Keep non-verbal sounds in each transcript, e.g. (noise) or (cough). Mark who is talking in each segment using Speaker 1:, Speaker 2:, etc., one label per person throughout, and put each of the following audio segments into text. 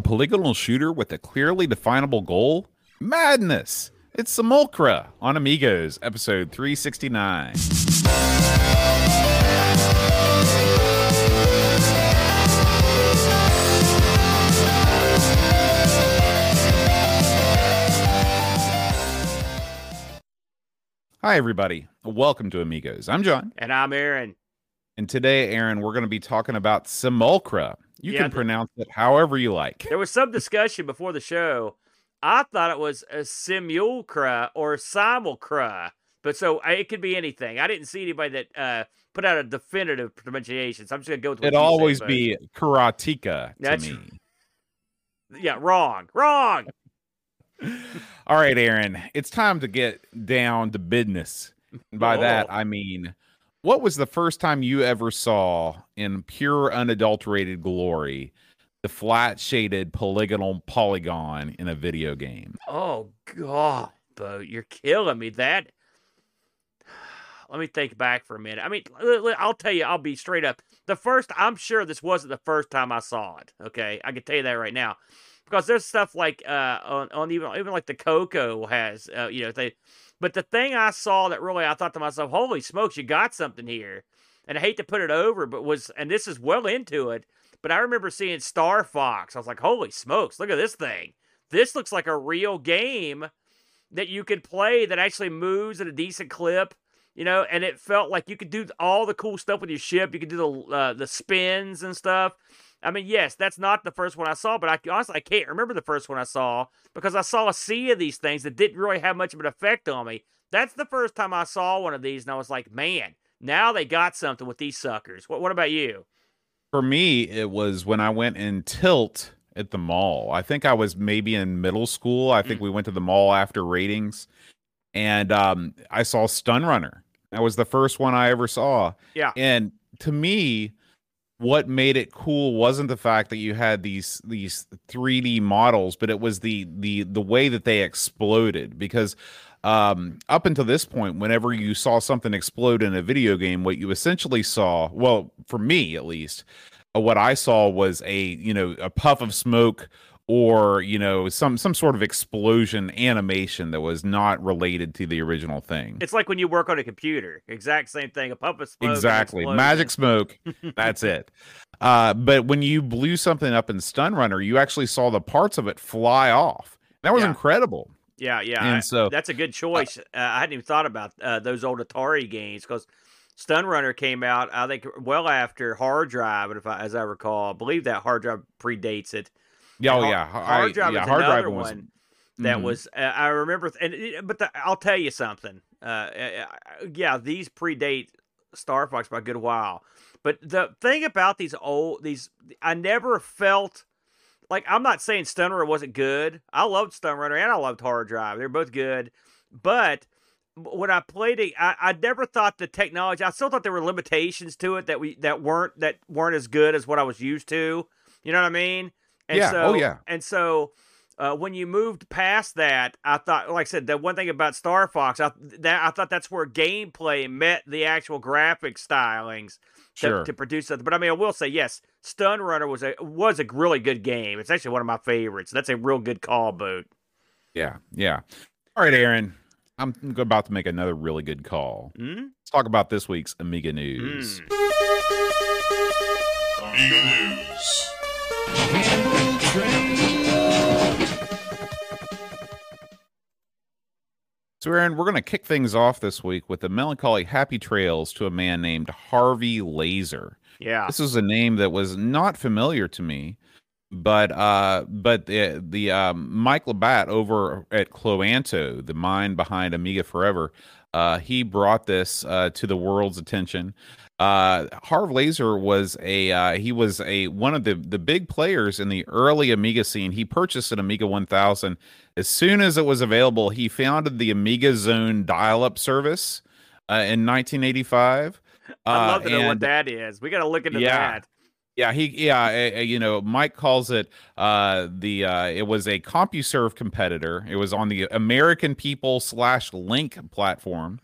Speaker 1: A polygonal shooter with a clearly definable goal? Madness! It's Simulcra on Amigos, episode 369. Hi, everybody. Welcome to Amigos. I'm John.
Speaker 2: And I'm Aaron.
Speaker 1: And today, Aaron, we're going to be talking about Simulcra. You
Speaker 2: Yeah,
Speaker 1: can pronounce it however you like.
Speaker 2: There was some discussion before the show. I thought it was a simulcra or simulcra, but so uh, it could be anything. I didn't see anybody that uh, put out a definitive pronunciation, so I'm just gonna go with
Speaker 1: It'd
Speaker 2: you say,
Speaker 1: always be Karateka to
Speaker 2: That's-
Speaker 1: me.
Speaker 2: yeah, wrong, wrong. (laughs) (laughs)
Speaker 1: All right, Aaron, it's time to get down to business. And by that,
Speaker 2: Oh.
Speaker 1: I mean, what was the first time you ever saw in pure unadulterated glory the flat shaded polygonal polygon in a video game?
Speaker 2: Oh God, Bo, you're killing me. That. Let me think back for a minute. I mean, I'll tell you, I'll be straight up. The first, I'm sure this wasn't the first time I saw it. Okay, I can tell you that right now, because there's stuff like uh on, on even even like the Coco has uh you know they, but the thing I saw that really I thought to myself, holy smokes, you got something here, and I hate to put it over, but was and this is well into it, but I remember seeing Star Fox. I was like, holy smokes, look at this thing. This looks like a real game that you could play that actually moves at a decent clip you know and it felt like you could do all the cool stuff with your ship. You could do the uh, the spins and stuff i mean yes that's not the first one i saw but i honestly i can't remember the first one i saw because i saw a sea of these things that didn't really have much of an effect on me that's the first time i saw one of these and i was like man now they got something with these suckers what, what about you
Speaker 1: For me, it was when I went in Tilt at the mall. I think I was maybe in middle school. I think we went to the mall after ratings, and um, I saw Stun Runner. That was the first one I ever saw.
Speaker 2: Yeah.
Speaker 1: And to me, what made it cool wasn't the fact that you had these these 3D models, but it was the the the way that they exploded. Because um, up until this point, whenever you saw something explode in a video game, what you essentially saw, well, for me at least, uh, what I saw was a you know a puff of smoke or you know some some sort of explosion animation that was not related to the original thing.
Speaker 2: it's like when you work on a computer exact same thing a puff of smoke
Speaker 1: exactly magic smoke (laughs) that's it uh but when you blew something up in stun runner you actually saw the parts of it fly off that was
Speaker 2: Yeah.
Speaker 1: incredible
Speaker 2: Yeah, yeah.
Speaker 1: And
Speaker 2: I-
Speaker 1: so-
Speaker 2: that's a good choice. Uh, I hadn't even thought about uh, those old Atari games because Stun Runner came out, I think, well after Hard Drive, if I, as I recall. I believe that Hard Drive predates it.
Speaker 1: Yeah oh yeah
Speaker 2: Hard
Speaker 1: I-
Speaker 2: Drive
Speaker 1: yeah hard drive was
Speaker 2: one that
Speaker 1: Mhm.
Speaker 2: was. Uh, I remember, and it- but the, I'll tell you something. Uh, uh, yeah, these predate Star Fox by a good while. But the thing about these old these, I never felt like I'm not saying Stun Runner wasn't good. I loved Stun Runner and I loved Hard Drive. They're both good, but when I played it, I, I never thought the technology. I still thought there were limitations to it that we that weren't that weren't as good as what I was used to. You know what I mean? And
Speaker 1: Yeah.
Speaker 2: So,
Speaker 1: Oh, yeah.
Speaker 2: And so. Uh, when you moved past that, I thought, like I said, the one thing about Star Fox, I, that, I thought that's where gameplay met the actual graphic stylings to,
Speaker 1: sure
Speaker 2: to produce something. But I mean, I will say yes, Stun Runner was a was a really good game. It's actually one of my favorites. That's a real good call, boot.
Speaker 1: yeah yeah all right aaron i'm about to make another really good call
Speaker 2: Hmm?
Speaker 1: let's talk about this week's amiga news
Speaker 2: Hmm.
Speaker 3: Amiga News.
Speaker 1: So, Aaron, we're going to kick things off this week with the melancholy happy trails to a man named Harvey Laser.
Speaker 2: Yeah,
Speaker 1: This is a name that was not familiar to me, but uh, but the the um, Mike Labatt over at Cloanto, the mind behind Amiga Forever, uh, he brought this uh, to the world's attention. Uh, Harv Laser was a uh, he was a one of the the big players in the early Amiga scene. He purchased an Amiga 1000 as soon as it was available. He founded the Amiga Zone dial-up service uh, in 1985.
Speaker 2: I'd love
Speaker 1: Uh,
Speaker 2: to know what that is. We got to look into
Speaker 1: Yeah.
Speaker 2: that.
Speaker 1: yeah, he yeah, uh, uh, you know, Mike calls it uh the uh it was a CompuServe competitor. It was on the American People slash Link platform.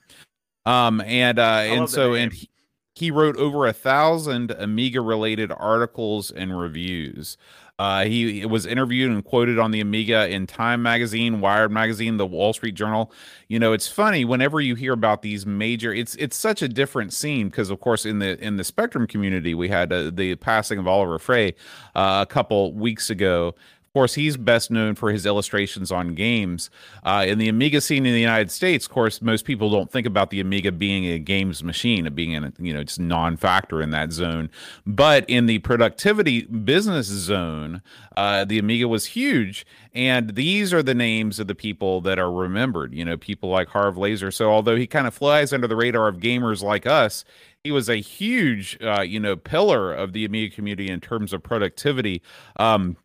Speaker 1: Um and uh and so and he, he wrote over a thousand Amiga related articles and reviews. Uh, he was interviewed and quoted on the Amiga in Time Magazine, Wired Magazine, the Wall Street Journal. You know, it's funny whenever you hear about these major. It's it's such a different scene because, of course, in the in the Spectrum community, we had uh, the passing of Oliver Frey uh, a couple weeks ago, course, he's best known for his illustrations on games. Uh, in the Amiga scene in the United States, of course, most people don't think about the Amiga being a games machine, being a, you know just non-factor in that zone. But in the productivity business zone, uh, the Amiga was huge, and these are the names of the people that are remembered. You know, people like Harv Laser. So although he kind of flies under the radar of gamers like us, he was a huge, uh, you know, pillar of the Amiga community in terms of productivity. Um,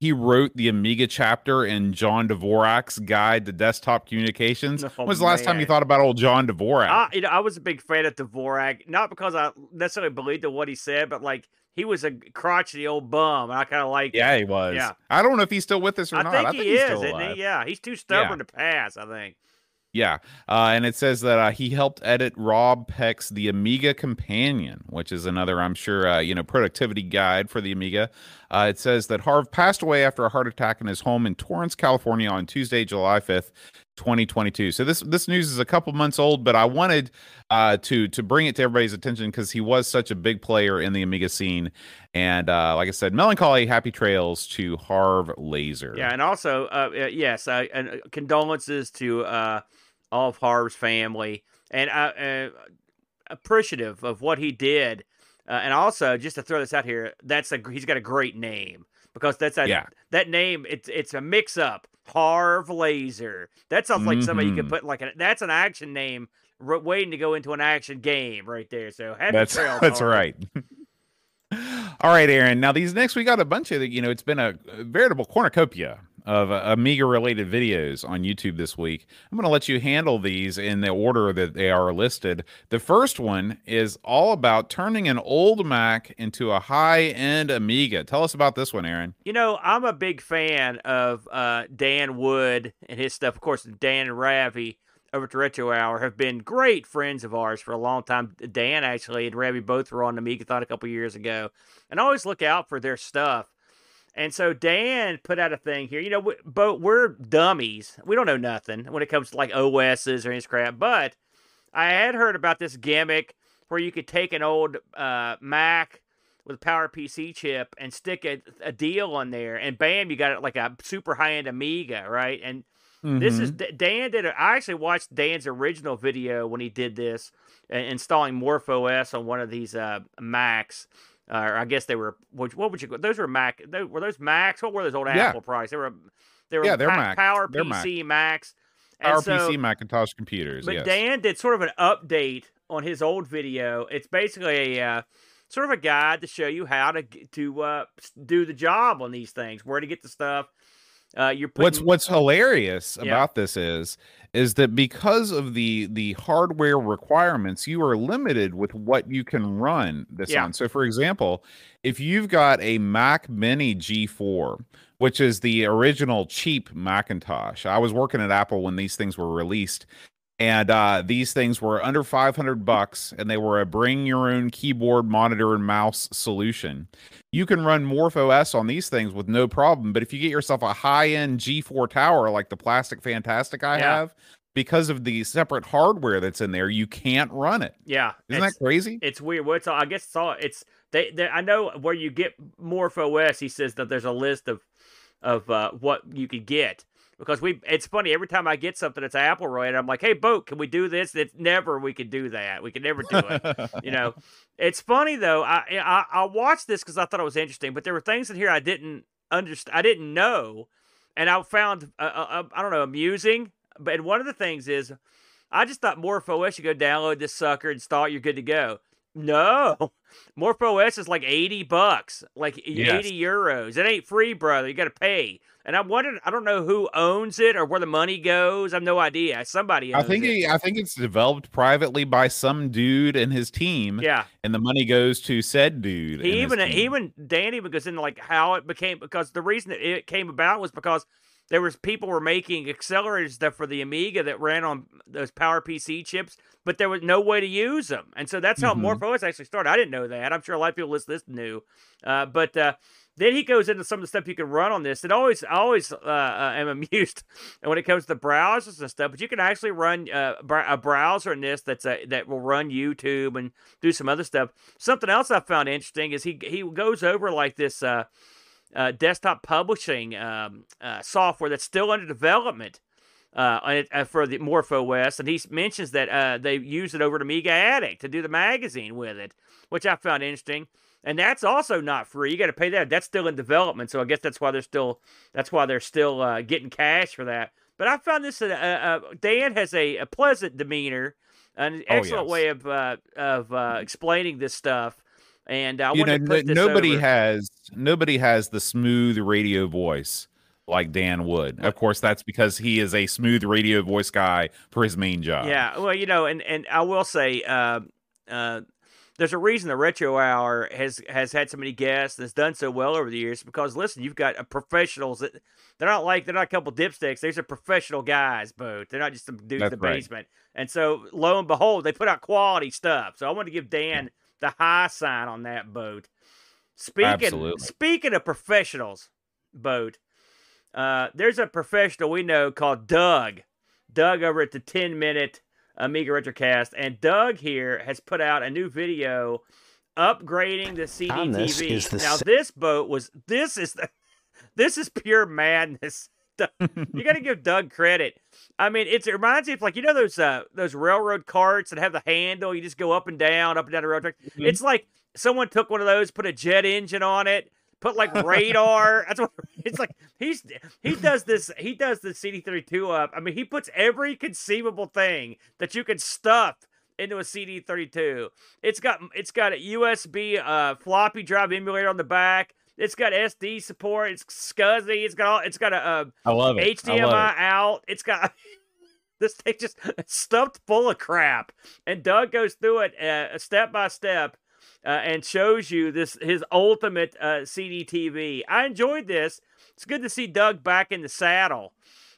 Speaker 1: he wrote the Amiga chapter in John Dvorak's Guide to Desktop Communications.
Speaker 2: Oh,
Speaker 1: when was the last time you thought about old John Dvorak?
Speaker 2: I, you know, I was a big fan of Dvorak, not because I necessarily believed in what he said, but like he was a crotchety old bum. And I kind of like.
Speaker 1: yeah, he was.
Speaker 2: Yeah.
Speaker 1: I don't know if he's still with us or
Speaker 2: I
Speaker 1: not.
Speaker 2: think,
Speaker 1: I think
Speaker 2: he
Speaker 1: he's
Speaker 2: is,
Speaker 1: still
Speaker 2: isn't he? Yeah, he's too stubborn to pass. I think.
Speaker 1: Yeah, uh, and it says that uh, he helped edit Rob Peck's The Amiga Companion, which is another, I'm sure, uh, you know, productivity guide for the Amiga. Uh, it says that Harv passed away after a heart attack in his home in Torrance, California, on Tuesday, July 5th, 2022. So this this news is a couple months old, but I wanted uh, to to bring it to everybody's attention because he was such a big player in the Amiga scene. And uh, like I said, melancholy, happy trails to Harv Laser.
Speaker 2: Yeah, and also, uh, yes, uh, and uh, condolences to uh, all of Harv's family, and appreciative of what he did. Uh, and also, just to throw this out here, that's a he's got a great name because that's a,
Speaker 1: Yeah.
Speaker 2: that name. It's it's a mix up. Harv Laser. That sounds like somebody you could
Speaker 1: Mhm.
Speaker 2: put like a, that's an action name r- waiting to go into an action game right there. So happy
Speaker 1: That's
Speaker 2: trails, (laughs)
Speaker 1: that's
Speaker 2: Harv.
Speaker 1: right. (laughs) All right, Aaron. Now these next we got a bunch of you know it's been a veritable cornucopia of uh, Amiga related videos on YouTube this week. I'm going to let you handle these in the order that they are listed. The first one is all about turning an old Mac into a high end Amiga. Tell us about this one, Aaron.
Speaker 2: You know, I'm a big fan of uh, Dan Wood and his stuff. Of course, Dan and Ravi over at the Retro Hour have been great friends of ours for a long time. Dan actually and Ravi both were on the Megathon a couple years ago, and I always look out for their stuff. And so Dan put out a thing here. You know, we, but we're dummies. We don't know nothing when it comes to like OSs or any crap. But I had heard about this gimmick where you could take an old uh, Mac with a Power PC chip and stick a, a deal on there, and bam, you got it like a super high end Amiga, right? And this is Dan did. A, I actually watched Dan's original video when he did this, uh, installing MorphOS on one of these uh, Macs. Uh, or I guess they were. What, what would you? Those were Mac. Those, were those Macs? What were those old
Speaker 1: Yeah.
Speaker 2: Apple products? They were. They were
Speaker 1: Yeah, they're
Speaker 2: Pa-
Speaker 1: Macs.
Speaker 2: Power
Speaker 1: They're Mac.
Speaker 2: PC Macs. And
Speaker 1: Our
Speaker 2: so-
Speaker 1: PC Macintosh computers.
Speaker 2: but
Speaker 1: yes.
Speaker 2: Dan did sort of an update on his old video. It's basically a uh, sort of a guide to show you how to to uh, do the job on these things, where to get the stuff. Uh, you're putting,
Speaker 1: what's what's hilarious
Speaker 2: Yeah.
Speaker 1: about this is is that because of the the hardware requirements you are limited with what you can run this
Speaker 2: Yeah.
Speaker 1: on so for example if you've got a mac mini g4 which is the original cheap macintosh i was working at apple when these things were released and uh, these things were under 500 bucks and they were a bring your own keyboard monitor and mouse solution you can run MorphOS on these things with no problem. But if you get yourself a high end G4 tower like the Plastic Fantastic I
Speaker 2: Yeah.
Speaker 1: have, because of the separate hardware that's in there, you can't run it.
Speaker 2: yeah,
Speaker 1: Isn't that crazy?
Speaker 2: it's weird. Well, it's all, I guess it's all it's they, they. I know where you get MorphOS. He says that there's a list of of uh, what you could get because we. It's funny every time I get something that's Apple related, I'm like, hey, Boat, can we do this? It's never we could do that. We could never do it. (laughs) you know it's funny though i i, I watched this because i thought it was interesting but there were things in here i didn't understand i didn't know and i found uh, uh, i don't know amusing but one of the things is i just thought morphos you go download this sucker install it you're good to go no. (laughs) Morphos is like 80 bucks like
Speaker 1: Yes.
Speaker 2: 80 euros. It ain't free brother. You gotta pay. And i wondered i don't know who owns it or where the money goes. I have no idea. Somebody
Speaker 1: I think he, I think it's developed privately by some dude and his team,
Speaker 2: yeah.
Speaker 1: and the money goes to said dude.
Speaker 2: He even he even Dan even goes into like how it became because the reason it came about was because there was people were making accelerated stuff for the Amiga that ran on those Power PC chips, but there was no way to use them, and so that's how
Speaker 1: Mhm.
Speaker 2: MorphOS actually started. I didn't know that. I'm sure a lot of people listening to this knew, uh, but uh, then he goes into some of the stuff you can run on this. It always, I always uh, uh, am (laughs) amused when it comes to browsers and stuff. But you can actually run uh, a browser in this that's a, that will run YouTube and do some other stuff. Something else I found interesting is he he goes over like this uh, uh, desktop publishing um, uh, software that's still under development uh, for the Morpho MorphOS, and he mentions that uh, they use it over at Amiga Addict to do the magazine with it, which I found interesting. And that's also not free. You got to pay that. That's still in development, so I guess that's why they're still that's why they're still uh, getting cash for that. But I found this Dan has a, a, pleasant demeanor, an oh, excellent oh, yes. way of uh, of uh, explaining this stuff. And I want to put this
Speaker 1: nobody
Speaker 2: over.
Speaker 1: has nobody has the smooth radio voice like Dan Wood. Of course, that's because he is a smooth radio voice guy for his main job.
Speaker 2: Yeah, well, you know, and and I will say, uh, uh, there's a reason the Retro Hour has has had so many guests and has done so well over the years. Because listen, you've got professionals that they're not like they're not a couple dipsticks. These are professional guys, both. They're not just some dudes that's in the right. basement. And so, lo and behold, they put out quality stuff. So I want to give Dan the high sign on that boat. Speaking Absolutely. speaking of professionals, boat. Uh, there's a professional we know called Doug. Doug over at the 10 minute Amiga Retrocast. And Doug here has put out a new video upgrading the CDTV. Now, this boat was, this is the, (laughs) this is pure madness. You got to give Doug credit. I mean, it reminds me of like you know those uh those railroad carts that have the handle. You just go up and down, up and down the road track. Mm-hmm. It's like someone took one of those, put a jet engine on it, put like radar. (laughs) That's what it's like. He's he does this. He does the CD thirty two up. I mean, he puts every conceivable thing that you can stuff into a CD thirty two. It's got it's got a USB uh, floppy drive emulator on the back. It's got SD support. It's SCSI. It's got all. It's got a, a
Speaker 1: I love it.
Speaker 2: HDMI
Speaker 1: love
Speaker 2: it. out. It's got. (laughs) this thing just stuffed full of crap, and Doug goes through it uh, step by step uh, and shows you this his ultimate uh, CDTV. I enjoyed this. It's good to see Doug back in the saddle.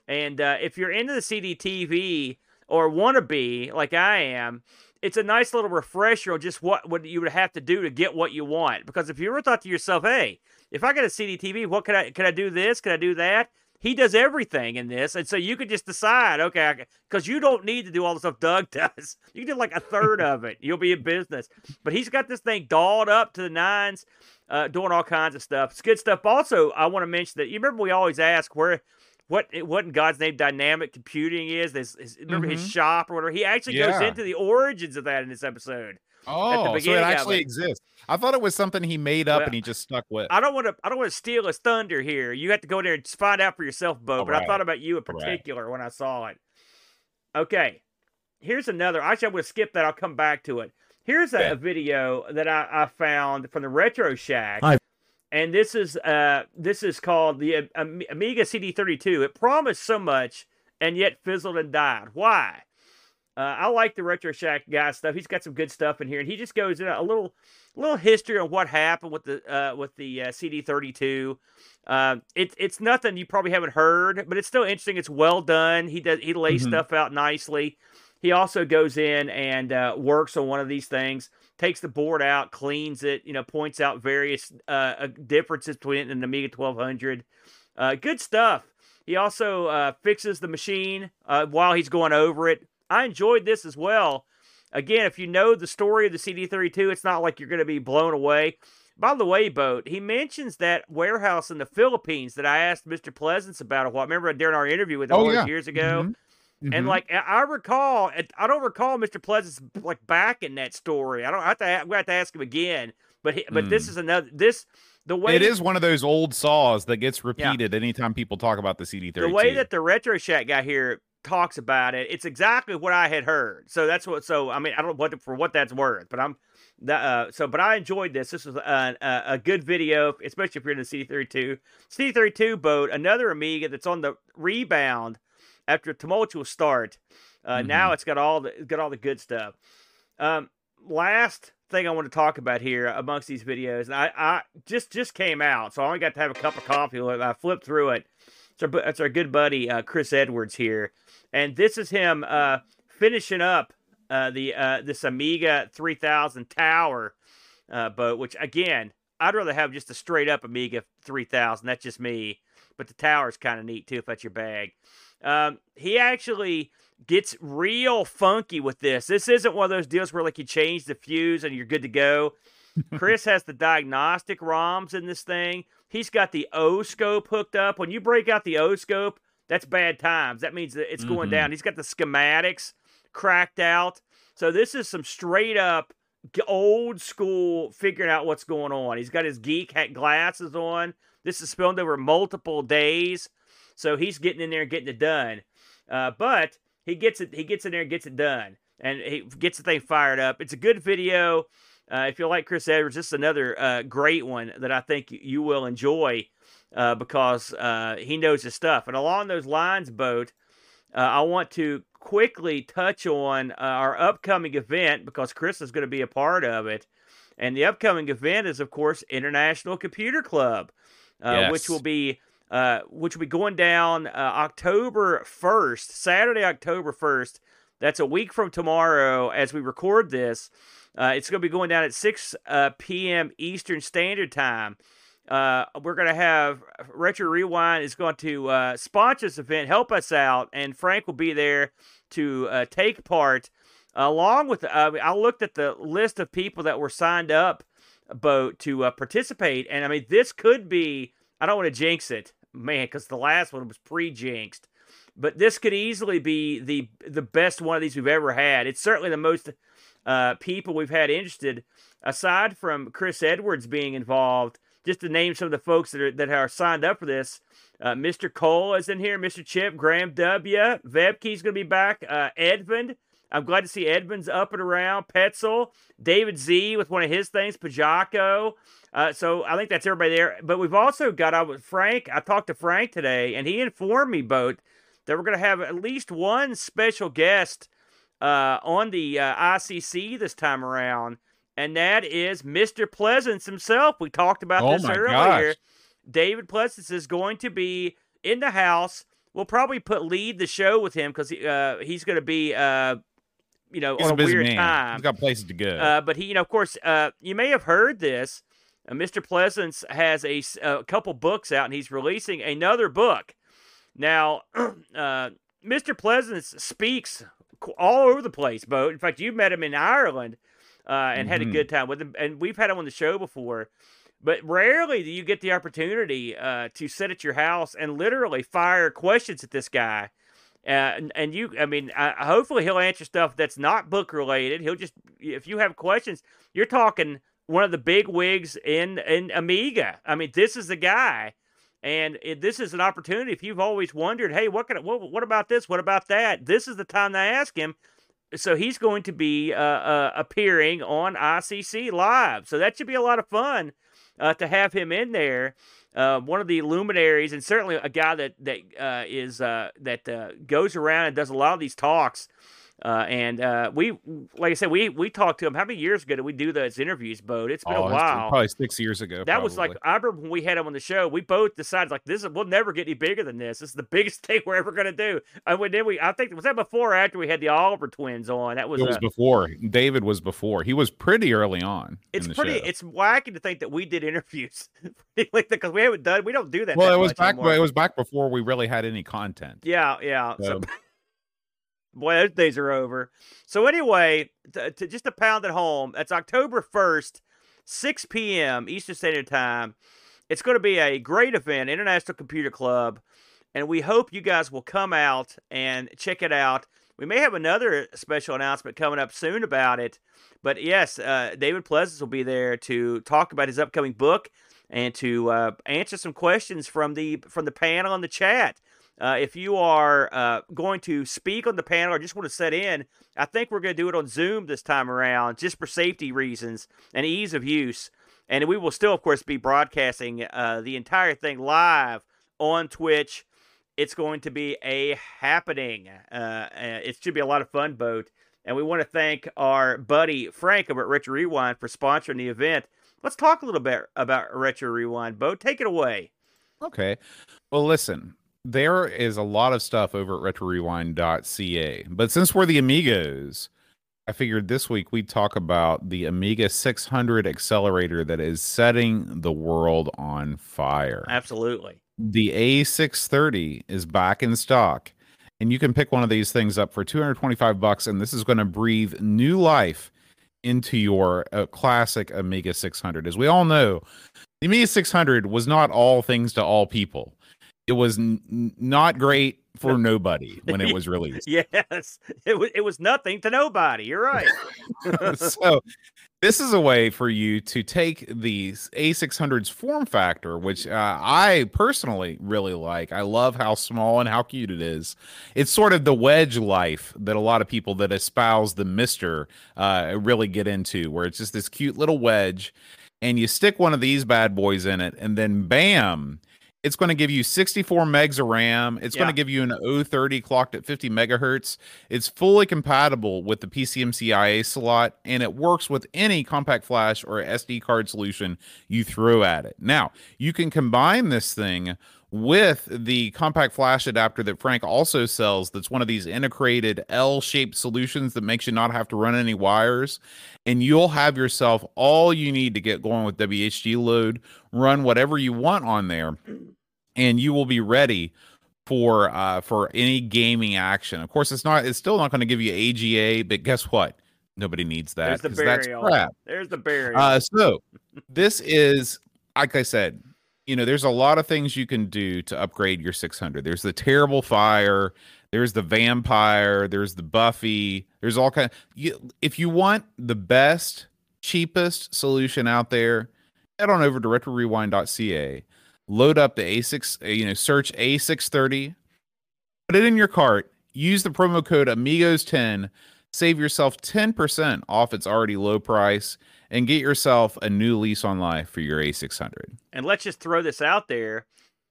Speaker 2: And uh, if you're into the CDTV or want to be like I am, it's a nice little refresher on just what, what you would have to do to get what you want. Because if you ever thought to yourself, hey, if I got a CDTV, what can I can I do this? Can I do that? he does everything in this, and so you could just decide, okay, because you don't need to do all the stuff Doug (laughs) does. You can do like a third (laughs) of it. You'll be in business. But he's got this thing dolled up to the nines, uh, doing all kinds of stuff. It's good stuff. Also, I want to mention that you remember we always ask where. What what in God's name dynamic computing is? This, remember mm-hmm. his shop or whatever. He actually yeah. goes into the origins of that in this episode.
Speaker 1: Oh, so it actually exists. I thought it was something he made up well, and he just stuck with.
Speaker 2: I don't want to. I don't want to steal his thunder here. You have to go there and find out for yourself, Bo. All but right. I thought about you in particular right. when I saw it. Okay, here's another. Actually, I'm going to skip that. I'll come back to it. Here's a, yeah. a video that I, I, found from the Retro Shack. Hi. And this is uh this is called the Amiga CD32. It promised so much and yet fizzled and died. Why? Uh, I like the Retro Shack guy stuff. He's got some good stuff in here, and he just goes in a little, little history on what happened with the uh, with the uh, CD32. Uh, it's it's nothing you probably haven't heard, but it's still interesting. It's well done. He does he lays mm-hmm. stuff out nicely. He also goes in and uh, works on one of these things, takes the board out, cleans it, you know, points out various uh, differences between it and the Amiga 1200. good stuff. He also fixes the machine while he's going over it I enjoyed this as well. Again, if you know the story of the CD32, it's not like you're going to be blown away. By the way, Boat, he mentions that warehouse in the Philippines that I asked Mr. Pleasance about a while. Remember during our interview with him oh, yeah. years ago? Mm-hmm. Mm-hmm. And like I recall, I don't recall Mr. Pleasance like back in that story. I don't I have to. I have to ask him again. But he, but mm. this is another this the way
Speaker 1: it is one of those old saws that gets repeated yeah. anytime people talk about the CD32.
Speaker 2: The way that the Retro Shack guy here talks about it, it's exactly what I had heard. So that's what. So I mean, I don't know what for what that's worth, but I'm. Uh, so, but I enjoyed this. This was a, a, a good video, especially if you're in the CD32. CD32 boat, another Amiga that's on the rebound after a tumultuous start. Uh, mm-hmm. Now it's got all the got all the good stuff. Um, last thing I want to talk about here amongst these videos, and I, I just just came out, so I only got to have a cup of coffee. I flipped through it. It's our, it's our good buddy uh, Chris Edwards here and this is him uh, finishing up uh, the uh, this Amiga 3000 Tower uh, boat, which again I'd rather have just a straight up Amiga 3000. That's just me. But the tower's kind of neat too if that's your bag. Um, he actually gets real funky with this. This isn't one of those deals where like you change the fuse and you're good to go. (laughs) Chris has the diagnostic ROMs in this thing. He's got the O scope hooked up. When you break out the O scope, that's bad times. That means that it's going
Speaker 1: Mhm.
Speaker 2: down. He's got the schematics cracked out. So this is some straight up old school figuring out what's going on. He's got his geek hat glasses on. This is spilled over multiple days. So he's getting in there and getting it done. Uh, but he gets it. He gets in there and gets it done, and he gets the thing fired up. It's a good video. Uh, if you like Chris Edwards, this is another uh, great one that I think you will enjoy uh, because uh, he knows his stuff. And along those lines, Boat, uh, I want to quickly touch on uh, our upcoming event because Chris is going to be a part of it. And the upcoming event is, of course, International Computer Club, uh, which will be uh, which will be going down uh, October first, Saturday, October first. That's a week from tomorrow as we record this. Uh, it's going to be going down at 6 uh, p.m. Eastern Standard Time. Uh, we're going to have Retro Rewind is going to sponsor this event, help us out, and Frank will be there to take part. Along with, I looked at the list of people that were signed up, boat to participate, and I mean, this could be. I don't want to jinx it, man, because the last one was pre-jinxed, but this could easily be the the best one of these we've ever had. It's certainly the most uh, people we've had interested, aside from Chris Edwards being involved. Just to name some of the folks that are that are signed up for this, uh, Mr. Cole is in here, Mr. Chip, Graham W, Vebke's going to be back, uh, Edmund. I'm glad to see Edmonds up and around. Petzel, David Z with one of his things, Pajako. Uh, so I think that's everybody there. But we've also got out with Frank. I talked to Frank today, and he informed me both that we're going to have at least one special guest uh, on the uh, ICC this time around, and that is Mr. Pleasance himself. We talked about
Speaker 1: Oh
Speaker 2: this earlier.
Speaker 1: gosh.
Speaker 2: David Pleasance is going to be in the house. We'll probably put lead the show with him because he, uh, he's going to be, uh, you know,
Speaker 1: He's
Speaker 2: on
Speaker 1: a
Speaker 2: a weird
Speaker 1: man.
Speaker 2: time.
Speaker 1: He's got places to go.
Speaker 2: Uh, but he, you know, of course, uh, you may have heard this. Uh, Mr. Pleasance has a couple books out, and he's releasing another book. Now, (clears throat) uh, Mr. Pleasance speaks all over the place, Bo. In fact, you met him in Ireland uh, and had a
Speaker 1: Mhm.
Speaker 2: good time with him, and we've had him on the show before. But rarely do you get the opportunity uh, to sit at your house and literally fire questions at this guy. And, and you, I mean, hopefully he'll answer stuff that's not book related. He'll just, if you have questions, you're talking one of the big wigs in in Amiga. I mean, this is the guy, and it, this is an opportunity. If you've always wondered, hey, what can, what, what about this? What about that? This is the time to ask him. So he's going to be uh, uh, appearing on ICC live. So that should be a lot of fun uh, to have him in there. Uh, one of the luminaries, and certainly a guy that that uh, is uh, that uh, goes around and does a lot of these talks. Uh, and uh, we, like I said, we we talked to him. How many years ago did we do those interviews, Boat? It's been
Speaker 1: Oh,
Speaker 2: a while.
Speaker 1: Probably six years ago.
Speaker 2: That was like
Speaker 1: probably.
Speaker 2: I remember when we had him on the show. We both decided like this is we'll never get any bigger than this. This is the biggest (laughs) thing we're ever gonna do. And when then we I think was that before or after we had the Oliver twins on. That was,
Speaker 1: it was
Speaker 2: uh,
Speaker 1: before. David was before. He was pretty early on.
Speaker 2: it's pretty
Speaker 1: show.
Speaker 2: it's wacky to think that we did interviews (laughs) like because we haven't done we don't do that.
Speaker 1: well,
Speaker 2: that
Speaker 1: it was back.
Speaker 2: anymore.
Speaker 1: It was back before we really had any content.
Speaker 2: Yeah, yeah. So,
Speaker 1: So- (laughs)
Speaker 2: boy, those days are over. So anyway, to, to just to pound it home, that's October first, six p.m. Eastern Standard Time. It's going to be a great event, International Computer Club, and we hope you guys will come out and check it out. We may have another special announcement coming up soon about it, but yes, uh, David Pleasance will be there to talk about his upcoming book and to uh, answer some questions from the from the panel and the chat. Uh, if you are uh, going to speak on the panel or just want to set in, I think we're going to do it on Zoom this time around, just for safety reasons and ease of use. And we will still, of course, be broadcasting uh, the entire thing live on Twitch. It's going to be a happening. Uh, uh, it should be a lot of fun, boat. And we want to thank our buddy Frank over at Retro Rewind for sponsoring the event. Let's talk a little bit about Retro Rewind, boat. Take it away.
Speaker 1: Okay. Well, listen, there is a lot of stuff over at retrorewind.ca. But since we're the amigos, I figured this week we'd talk about the Amiga 600 accelerator that is setting the world on fire.
Speaker 2: Absolutely.
Speaker 1: The A630 is back in stock, and you can pick one of these things up for 225 bucks, and this is going to breathe new life into your uh, classic Amiga 600. As we all know, the Amiga 600 was not all things to all people. It was n- not great for (laughs) nobody when it was released.
Speaker 2: yes, it was it was nothing to nobody. You're right. (laughs)
Speaker 1: so this is a way for you to take the A600's form factor, which uh, I personally really like. I love how small and how cute it is. It's sort of the wedge life that a lot of people that espouse the Mister uh, really get into, where it's just this cute little wedge, and you stick one of these bad boys in it, and then bam it's going to give you 64 megs of RAM. It's yeah. going to give you an O30 clocked at 50 megahertz. It's fully compatible with the PCMCIA slot, and it works with any compact flash or SD card solution you throw at it. Now, you can combine this thing with the compact flash adapter that Frank also sells. That's one of these integrated L shaped solutions that makes you not have to run any wires. And you'll have yourself all you need to get going with WHDLoad, run whatever you want on there, and you will be ready for uh for any gaming action. Of course, it's not it's still not going to give you AGA, but guess what? Nobody needs that
Speaker 2: because the that's crap. There's the barrier.
Speaker 1: Uh, so this is like I said, you know, there's a lot of things you can do to upgrade your 600. There's the terrible fire, there's the vampire, there's the Buffy, there's all kind. Of, you, if you want the best, cheapest solution out there, head on over to retrorewind.ca, load up the A6, uh, you know, search A630, put it in your cart, use the promo code Amigos10, save yourself 10% off its already low price and get yourself a new lease on life for your A600.
Speaker 2: And let's just throw this out there.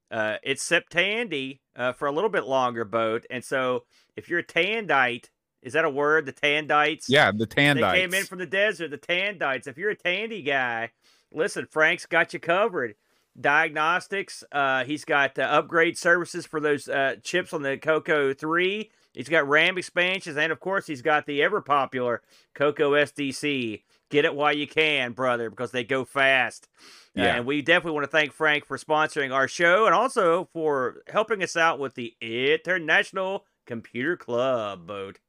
Speaker 2: Uh, it's Septandy uh, for a little bit longer boat. And so if you're a Tandite, is that a word? The Tandites?
Speaker 1: Yeah, the Tandites.
Speaker 2: They came in from the desert, the Tandites. If you're a Tandy guy, listen, Frank's got you covered. Diagnostics, uh, he's got uh, upgrade services for those uh, chips on the Coco 3. He's got RAM expansions, and of course, he's got the ever popular Coco SDC. Get it while you can, brother, because they go fast. Uh, yeah. And we definitely want to thank Frank for sponsoring our show and also for helping us out with the International Computer Club boat.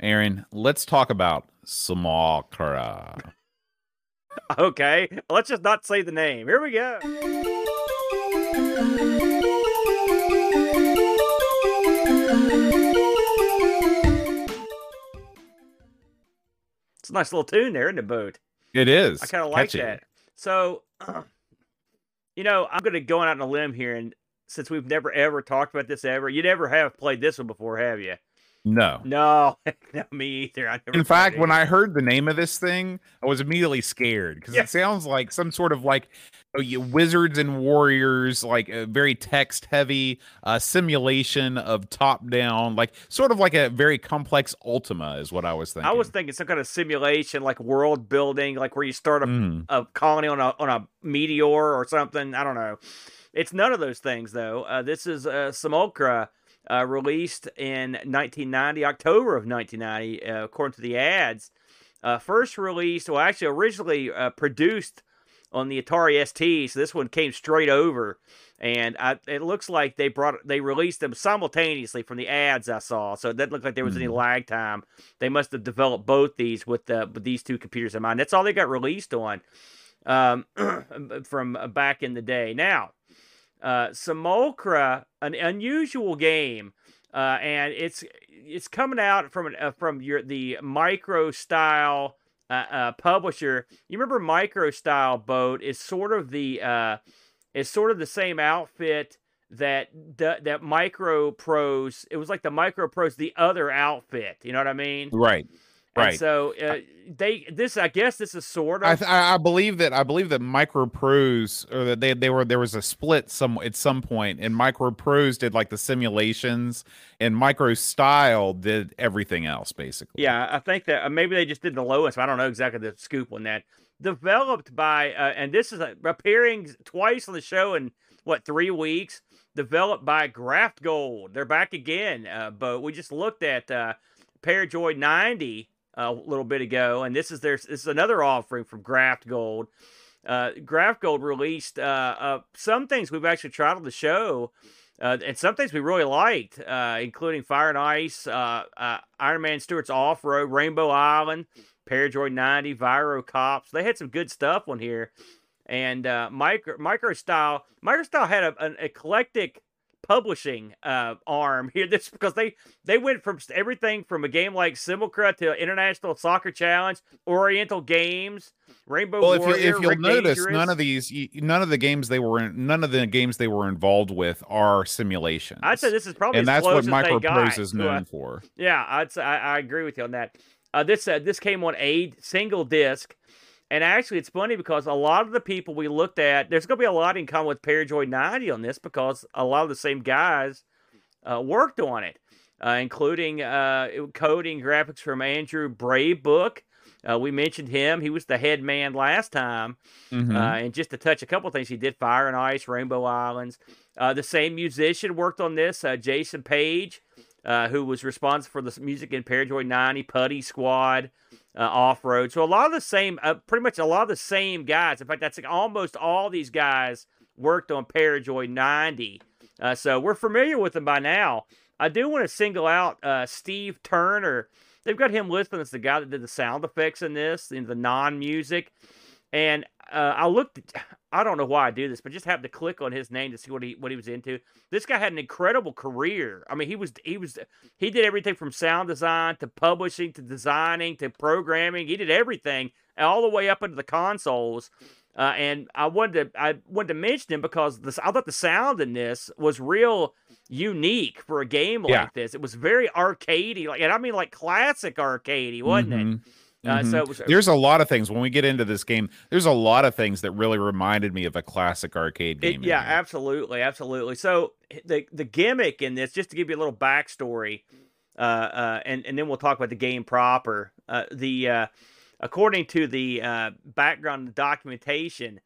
Speaker 1: Aaron, let's talk about Simulcra. (laughs)
Speaker 2: okay, let's just not say the name. Here we go. It's a nice little tune there in the boat.
Speaker 1: It is.
Speaker 2: I kind of like that. So, uh, (clears throat) you know, I'm going to go on out on a limb here, and since we've never ever talked about this ever, you never have played this one before, have you?
Speaker 1: No.
Speaker 2: No, (laughs) no me either.
Speaker 1: In fact, when I heard the name of this thing, I was immediately scared because yeah. it sounds like some sort of like oh, you, wizards and warriors, like a very text heavy uh, simulation of top down, like sort of like a very complex Ultima, is what I was thinking.
Speaker 2: I was thinking some kind of simulation, like world building, like where you start a, mm. a colony on a on a meteor or something. I don't know. It's none of those things though. Uh, this is uh, Simulcra uh, released in 1990, October of 1990, uh, according to the ads. Uh, first released, well, actually, originally uh, produced on the Atari ST, so this one came straight over. And I, it looks like they brought they released them simultaneously from the ads I saw, so it didn't look like there was mm-hmm. any lag time. They must have developed both these with uh, with these two computers in mind. That's all they got released on um, (clears throat) from back in the day. Now, uh, Simulcra, an unusual game, uh, and it's it's coming out from uh, from your the micro style uh, uh, publisher. You remember micro style boat is sort of the uh, is sort of the same outfit that that MicroProse. It was like the MicroProse, the other outfit. You know what I mean?
Speaker 1: Right. Right. And
Speaker 2: so uh, they this I guess this is sort of.
Speaker 1: I, I believe that I believe that MicroProse or that they they were there was a split some at some point and MicroProse did like the simulations and Micro Style did everything else basically.
Speaker 2: Yeah, I think that uh, maybe they just did the lowest. I don't know exactly the scoop on that. Developed by uh, and this is appearing twice on the show in what three weeks. Developed by Graft Gold. They're back again, uh, but we just looked at uh, Paradroid 90 a little bit ago, and this is their this is another offering from Graft Gold. Uh, Graft Gold released uh, uh, some things we've actually tried on the show, uh, and some things we really liked, uh, including Fire and Ice, uh, Iron Man Stewart's Off Road, Rainbow Island, Paradroid 90, Viro Cops. They had some good stuff on here, and micro micro style micro style had a, an eclectic publishing uh, arm here. This because they they went from everything from a game like Simulcra to International Soccer Challenge, Oriental Games, Rainbow
Speaker 1: well,
Speaker 2: Warrior.
Speaker 1: if, you, if you'll
Speaker 2: Rick
Speaker 1: notice,
Speaker 2: Dangerous.
Speaker 1: none of these, none of the games they were in, none of the games they were involved with are simulations.
Speaker 2: I'd say this is probably
Speaker 1: and that's what Microprose is known for.
Speaker 2: Yeah, I'd say, I, I agree with you on that. Uh, this uh, this came on a single disc, and actually it's funny because a lot of the people we looked at, there's going to be a lot in common with Paradroid 90 on this because a lot of the same guys uh, worked on it, uh, including uh, coding graphics from Andrew Braybrook. Uh, we mentioned him; he was the head man last time.
Speaker 1: Mhm.
Speaker 2: Uh, and just to touch a couple things, he did Fire and Ice, Rainbow Islands. Uh, the same musician worked on this, uh, Jason Page, uh, who was responsible for the music in Paradroid 90, Putty Squad, uh, Off Road. So a lot of the same, uh, pretty much a lot of the same guys. In fact, that's like almost all these guys worked on Paradroid 90. Uh, so we're familiar with them by now. I do want to single out uh, Steve Turner. They've got him listed as the guy that did the sound effects in this, in the non-music. And uh, I looked. I don't know why I do this, but just happened to click on his name to see what he what he was into. This guy had an incredible career. I mean, he was he was he did everything from sound design to publishing to designing to programming. He did everything all the way up into the consoles. Uh, and I wanted to I wanted to mention him because this I thought the sound in this was real unique for a game like
Speaker 1: Yeah.
Speaker 2: this. It was very arcadey, like and I mean like classic arcadey, wasn't it? Uh,
Speaker 1: Mhm.
Speaker 2: so was
Speaker 1: there's a lot of things when we get into this game. There's a lot of things that really reminded me of a classic arcade game. in
Speaker 2: yeah,
Speaker 1: here.
Speaker 2: absolutely, absolutely. So the the gimmick in this, just to give you a little backstory, uh, uh, and and then we'll talk about the game proper. Uh, the uh, according to the uh, background documentation,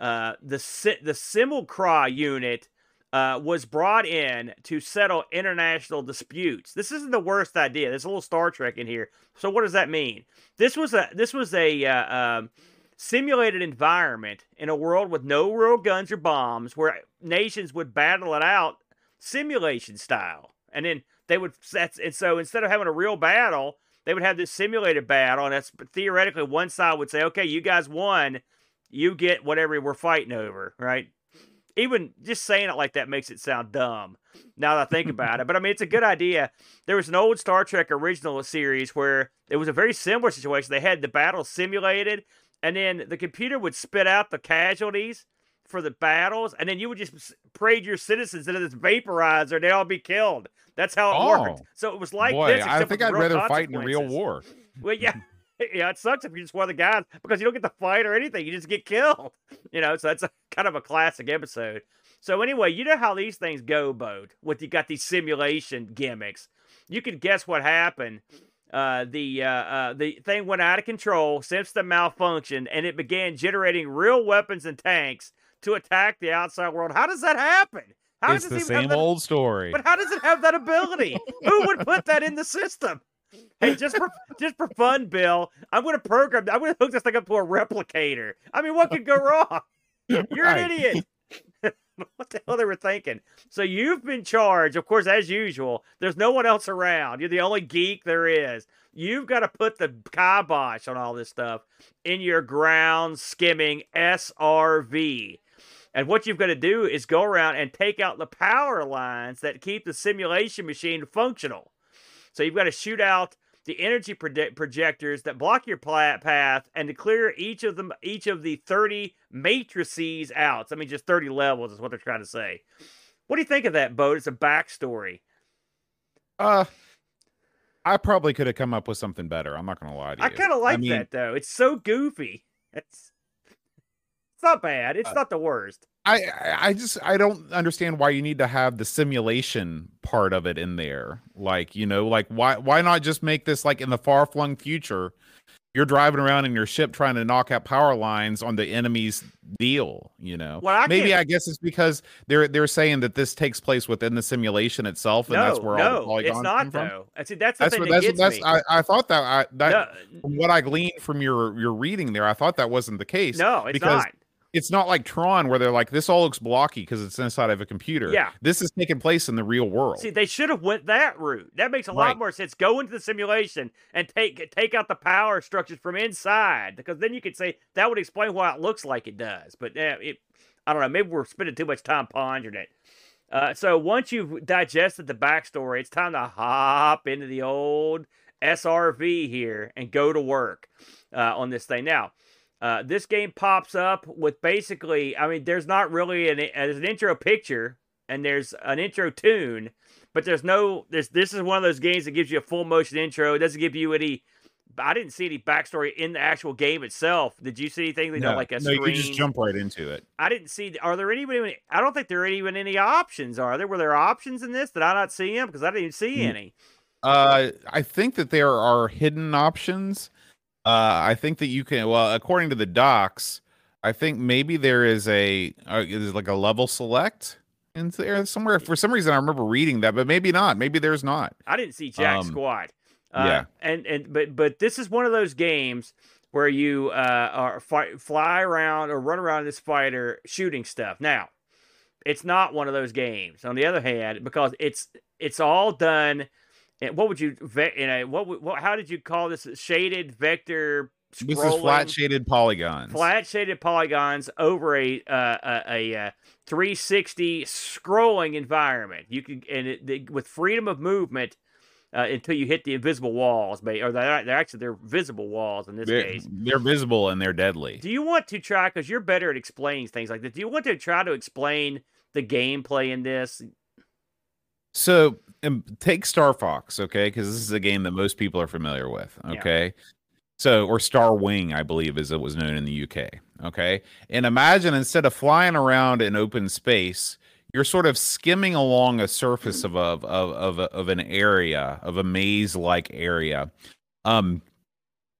Speaker 2: uh, the si- the Simulcra unit uh, was brought in to settle international disputes. This isn't the worst idea. There's a little Star Trek in here. So what does that mean? This was a this was a uh, um, simulated environment in a world with no real guns or bombs, where nations would battle it out simulation style, and then they would. That's and so instead of having a real battle, they would have this simulated battle, and that's theoretically one side would say, "Okay, you guys won, you get whatever we're fighting over," right? Even just saying it like that makes it sound dumb. Now that I think (laughs) about it, but I mean, it's a good idea. There was an old Star Trek original series where it was a very similar situation. They had the battle simulated, and then the computer would spit out the casualties for the battles, and then you would just parade your citizens into this vaporizer, and they'd all be killed. That's how it
Speaker 1: Oh.
Speaker 2: worked. So it was like
Speaker 1: Boy,
Speaker 2: this.
Speaker 1: I think I'd rather fight in a real war.
Speaker 2: Well, yeah. (laughs) Yeah, it sucks if you're just one of the guys because you don't get to fight or anything. You just get killed. (laughs) You know, so that's a kind of a classic episode. So anyway, you know how these things go, Bode, with you got these simulation gimmicks. You can guess what happened. Uh, the uh, uh, the thing went out of control, system malfunctioned, and it began generating real weapons and tanks to attack the outside world. How does that happen? How
Speaker 1: it's
Speaker 2: does
Speaker 1: the
Speaker 2: it even have
Speaker 1: same
Speaker 2: that-
Speaker 1: old story.
Speaker 2: but how does it have that ability? Who would put that in the system? Hey, just for just for fun, Bill, I'm going to program. I'm going to hook this thing up to a replicator. I mean, what could go wrong? You're
Speaker 1: Right.
Speaker 2: an idiot. (laughs) what the hell they were thinking? So you've been charged, of course, as usual. There's no one else around. You're the only geek there is. You've got to put the kibosh on all this stuff in your ground skimming SRV. And what you've got to do is go around and take out the power lines that keep the simulation machine functional. So you've got to shoot out the energy proje- projectors that block your path and to clear each of them each of the 30 matrices out. So, I mean just 30 levels is what they're trying to say. What do you think of that, Boat? It's a backstory.
Speaker 1: Uh, I probably could have come up with something better. I'm not going to lie to you.
Speaker 2: I kind of like
Speaker 1: mean,
Speaker 2: that though. It's so goofy. It's it's not bad. It's
Speaker 1: Uh,
Speaker 2: not the worst.
Speaker 1: I I- just I don't understand why you need to have the simulation part of it in there. Like you know, like why why not just make this like in the far flung future? you're driving around in your ship trying to knock out power lines on the enemy's deal. You know,
Speaker 2: Well, I
Speaker 1: maybe
Speaker 2: can't-
Speaker 1: I guess it's because they're they're saying that this takes place within the simulation itself, and
Speaker 2: no,
Speaker 1: that's where all the
Speaker 2: no,
Speaker 1: polygons
Speaker 2: it's not
Speaker 1: come
Speaker 2: though. I see that's the
Speaker 1: That's
Speaker 2: thing
Speaker 1: what
Speaker 2: that
Speaker 1: that's
Speaker 2: gets
Speaker 1: that's
Speaker 2: me.
Speaker 1: I, I thought that I that
Speaker 2: no,
Speaker 1: from what I gleaned from your your reading there, I thought that wasn't the case.
Speaker 2: no, it's
Speaker 1: because
Speaker 2: not.
Speaker 1: It's not like Tron where they're like this all looks blocky because it's inside of a computer.
Speaker 2: Yeah.
Speaker 1: this is taking place in the real world.
Speaker 2: See, they should have went that route. That makes a lot more sense. Go into the simulation and take take out the power structures from inside, because then you could say that would explain why it looks like it does. But yeah, it, I don't know. Maybe we're spending too much time pondering it. Uh, so once you've digested the backstory, it's time to hop into the old SRV here and go to work uh, on this thing. Now, uh, this game pops up with basically, I mean, there's not really an there's an intro picture and there's an intro tune, but there's no there's this is one of those games that gives you a full motion intro. It doesn't give you any. I didn't see any backstory in the actual game itself. Did you see anything? You know, like a
Speaker 1: no,
Speaker 2: screen.
Speaker 1: you just jump right into it.
Speaker 2: I didn't see. Are there any? I don't think there are even any options. Are there? Were there options in this? Did I not see them? Because I didn't even see any.
Speaker 1: Uh, I think that there are hidden options. Uh, I think that you can. Well, according to the docs, I think maybe there is a uh, is like a level select in there somewhere. For some reason, I remember reading that, but maybe not. Maybe there's not.
Speaker 2: I didn't see Jack
Speaker 1: Um,
Speaker 2: squat. Uh,
Speaker 1: yeah.
Speaker 2: and and but but this is one of those games where you uh are fi- fly around or run around this fighter shooting stuff. Now, it's not one of those games. On the other hand, because it's it's all done. And what would you ve- you know what, what how did you call this shaded vector?
Speaker 1: This is flat shaded polygons.
Speaker 2: flat shaded polygons over a uh, a, a, uh 360 scrolling environment. You can and it, with freedom of movement uh, until you hit the invisible walls, or they're, they're actually they're visible walls in this
Speaker 1: They're,
Speaker 2: case.
Speaker 1: they're visible and they're deadly.
Speaker 2: Do you want to try? Because you're better at explaining things like this. Do you want to try to explain the gameplay in this?
Speaker 1: So um, take Star Fox, okay, because this is a game that most people are familiar with,
Speaker 2: Yeah.
Speaker 1: okay. So or Star Wing, I believe, as it was known in the UK, okay. And imagine instead of flying around in open space, you're sort of skimming along a surface of a, of of of, an area of a maze-like area, um,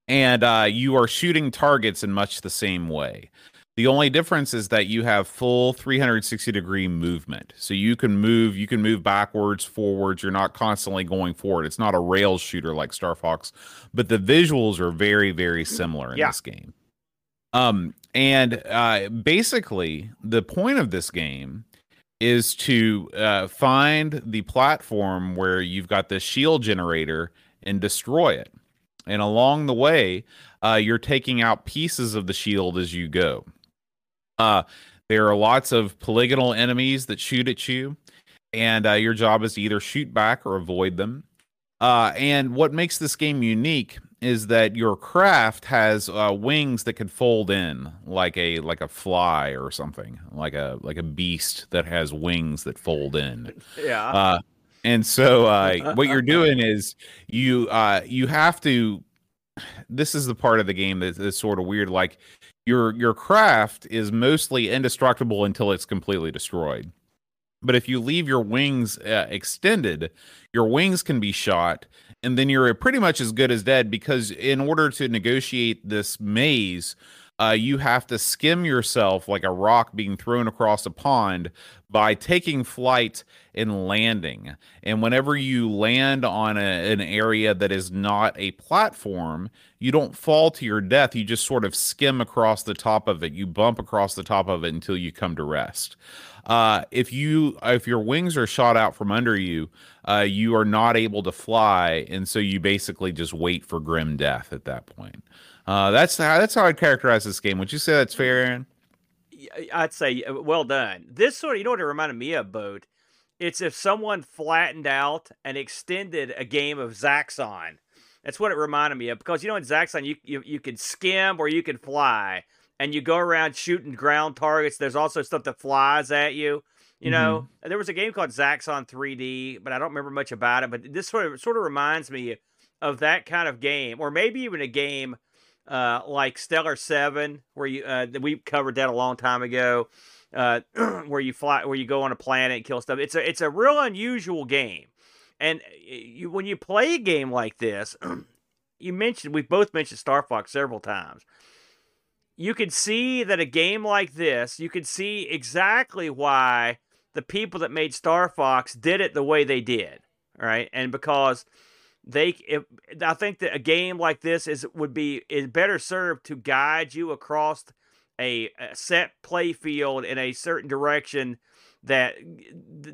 Speaker 1: and uh, you are shooting targets in much the same way. The only difference is that you have full 360 degree movement. So you can move, you can move backwards, forwards. You're not constantly going forward. It's not a rail shooter like Star Fox, but the visuals are very, very similar in
Speaker 2: Yeah.
Speaker 1: this game. Um, and uh, basically, the point of this game is to uh, find the platform where you've got the shield generator and destroy it. And along the way, uh, you're taking out pieces of the shield as you go. Uh, there are lots of polygonal enemies that shoot at you, and uh, your job is to either shoot back or avoid them. Uh, and what makes this game unique is that your craft has uh, wings that can fold in, like a like a fly or something, like a like a beast that has wings that fold in. (laughs)
Speaker 2: Yeah.
Speaker 1: Uh, and so uh, (laughs) what you're doing is you uh, you have to. This is the part of the game that is sort of weird. Like your your craft is mostly indestructible until it's completely destroyed. But if you leave your wings uh, extended, your wings can be shot, and then you're pretty much as good as dead because in order to negotiate this maze, uh, you have to skim yourself like a rock being thrown across a pond by taking flight and landing. And whenever you land on a, an area that is not a platform, you don't fall to your death. You just sort of skim across the top of it. You bump across the top of it until you come to rest. Uh, if you if your wings are shot out from under you, uh, you are not able to fly, and so you basically just wait for grim death at that point. Uh, that's how that's how I'd characterize this game. Would you say that's fair, Aaron?
Speaker 2: I'd say uh, well done. This sort of, you know what it reminded me of, Boat? It's if someone flattened out and extended a game of Zaxxon. That's what it reminded me of because you know in Zaxxon you you, you could skim or you can fly, and you go around shooting ground targets. There's also stuff that flies at you. You know, there was a game called Zaxxon 3D, but I don't remember much about it. But this sort of sort of reminds me of that kind of game, or maybe even a game uh, like Stellar Seven, where you uh, we covered that a long time ago, uh, (clears throat) where you fly, where you go on a planet and kill stuff. It's a it's a real unusual game, and you when you play a game like this, (clears throat) you mentioned we've both mentioned Star Fox several times. You could see that a game like this, you could see exactly why the people that made Star Fox did it the way they did, right? And because they, if, I think that a game like this is would be is better served to guide you across a, a set play field in a certain direction that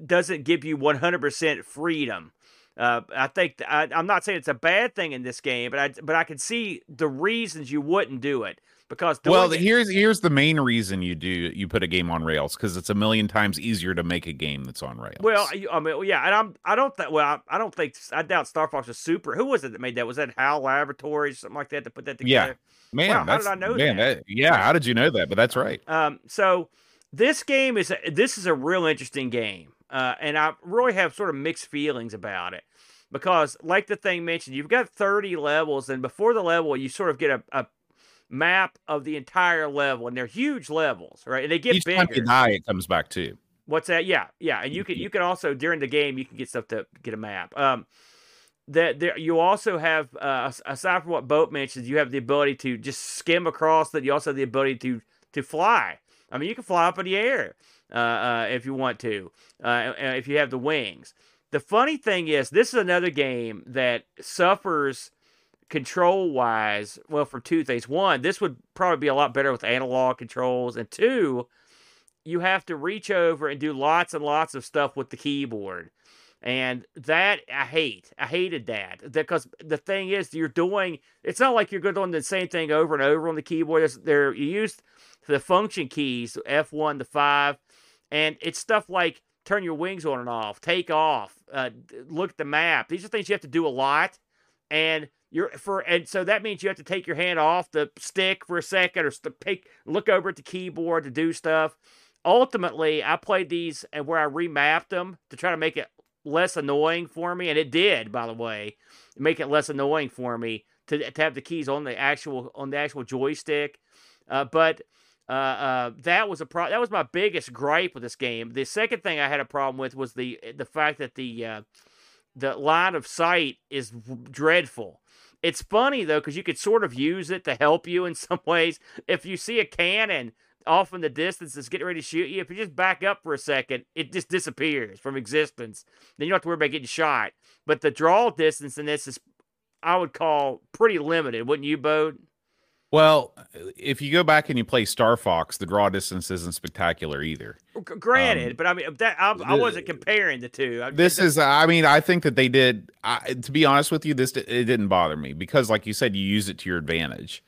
Speaker 2: doesn't give you 100% freedom. Uh, I think I, am not saying it's a bad thing in this game, but I but I can see the reasons you wouldn't do it because
Speaker 1: well,
Speaker 2: it,
Speaker 1: here's here's the main reason you do you put a game on rails because it's a million times easier to make a game that's on rails.
Speaker 2: Well, I mean, yeah, and I'm I don't think well I, I don't think I doubt Star Fox was super. Who was it that made that? Was that HAL Laboratories something like that to put that together?
Speaker 1: Yeah, man,
Speaker 2: wow, how did I know
Speaker 1: man,
Speaker 2: that?
Speaker 1: that? Yeah, how did you know that? But that's right.
Speaker 2: Um, so this game is a, this is a real interesting game, uh, and I really have sort of mixed feelings about it because, like the thing mentioned, you've got 30 levels, and before the level, you sort of get a, a map of the entire level, and they're huge levels, right? And they get
Speaker 1: Each
Speaker 2: bigger.
Speaker 1: time you die, it comes back too.
Speaker 2: What's that? Yeah, yeah, and you can you can also during the game you can get stuff to get a map. Um, that there you also have uh, aside from what Boat mentions, you have the ability to just skim across. That you also have the ability to to fly. I mean, you can fly up in the air uh, uh, if you want to, uh, if you have the wings. The funny thing is, this is another game that suffers control wise. Well, for two things. One, this would probably be a lot better with analog controls, and two, you have to reach over and do lots and lots of stuff with the keyboard. And that I hate. I hated that because the thing is, you're doing. It's not like you're doing the same thing over and over on the keyboard. There you use the function keys, F1 to 5, and it's stuff like turn your wings on and off, take off, uh, look at the map. These are things you have to do a lot, and you're for and so that means you have to take your hand off the stick for a second or take look over at the keyboard to do stuff. Ultimately, I played these and where I remapped them to try to make it less annoying for me, and it did, by the way, make it less annoying for me to, to have the keys on the actual on the actual joystick. Uh, but uh, uh, that was a pro- that was my biggest gripe with this game. The second thing I had a problem with was the the fact that the uh, the line of sight is dreadful. It's funny though because you could sort of use it to help you in (laughs) some ways. If you see a cannon off in the distance that's getting ready to shoot you, if you just back up for a second, it just disappears from existence. Then you don't have to worry about getting shot. But the draw distance in this is, I would call pretty limited, wouldn't you, Bode?
Speaker 1: Well, if you go back and you play Star Fox, the draw distance isn't spectacular either.
Speaker 2: Granted, um, but I mean that I, I, wasn't comparing the two. I
Speaker 1: this is, I mean, I think that they did. I, to be honest with you, this it didn't bother me because, like you said, you use it to your advantage.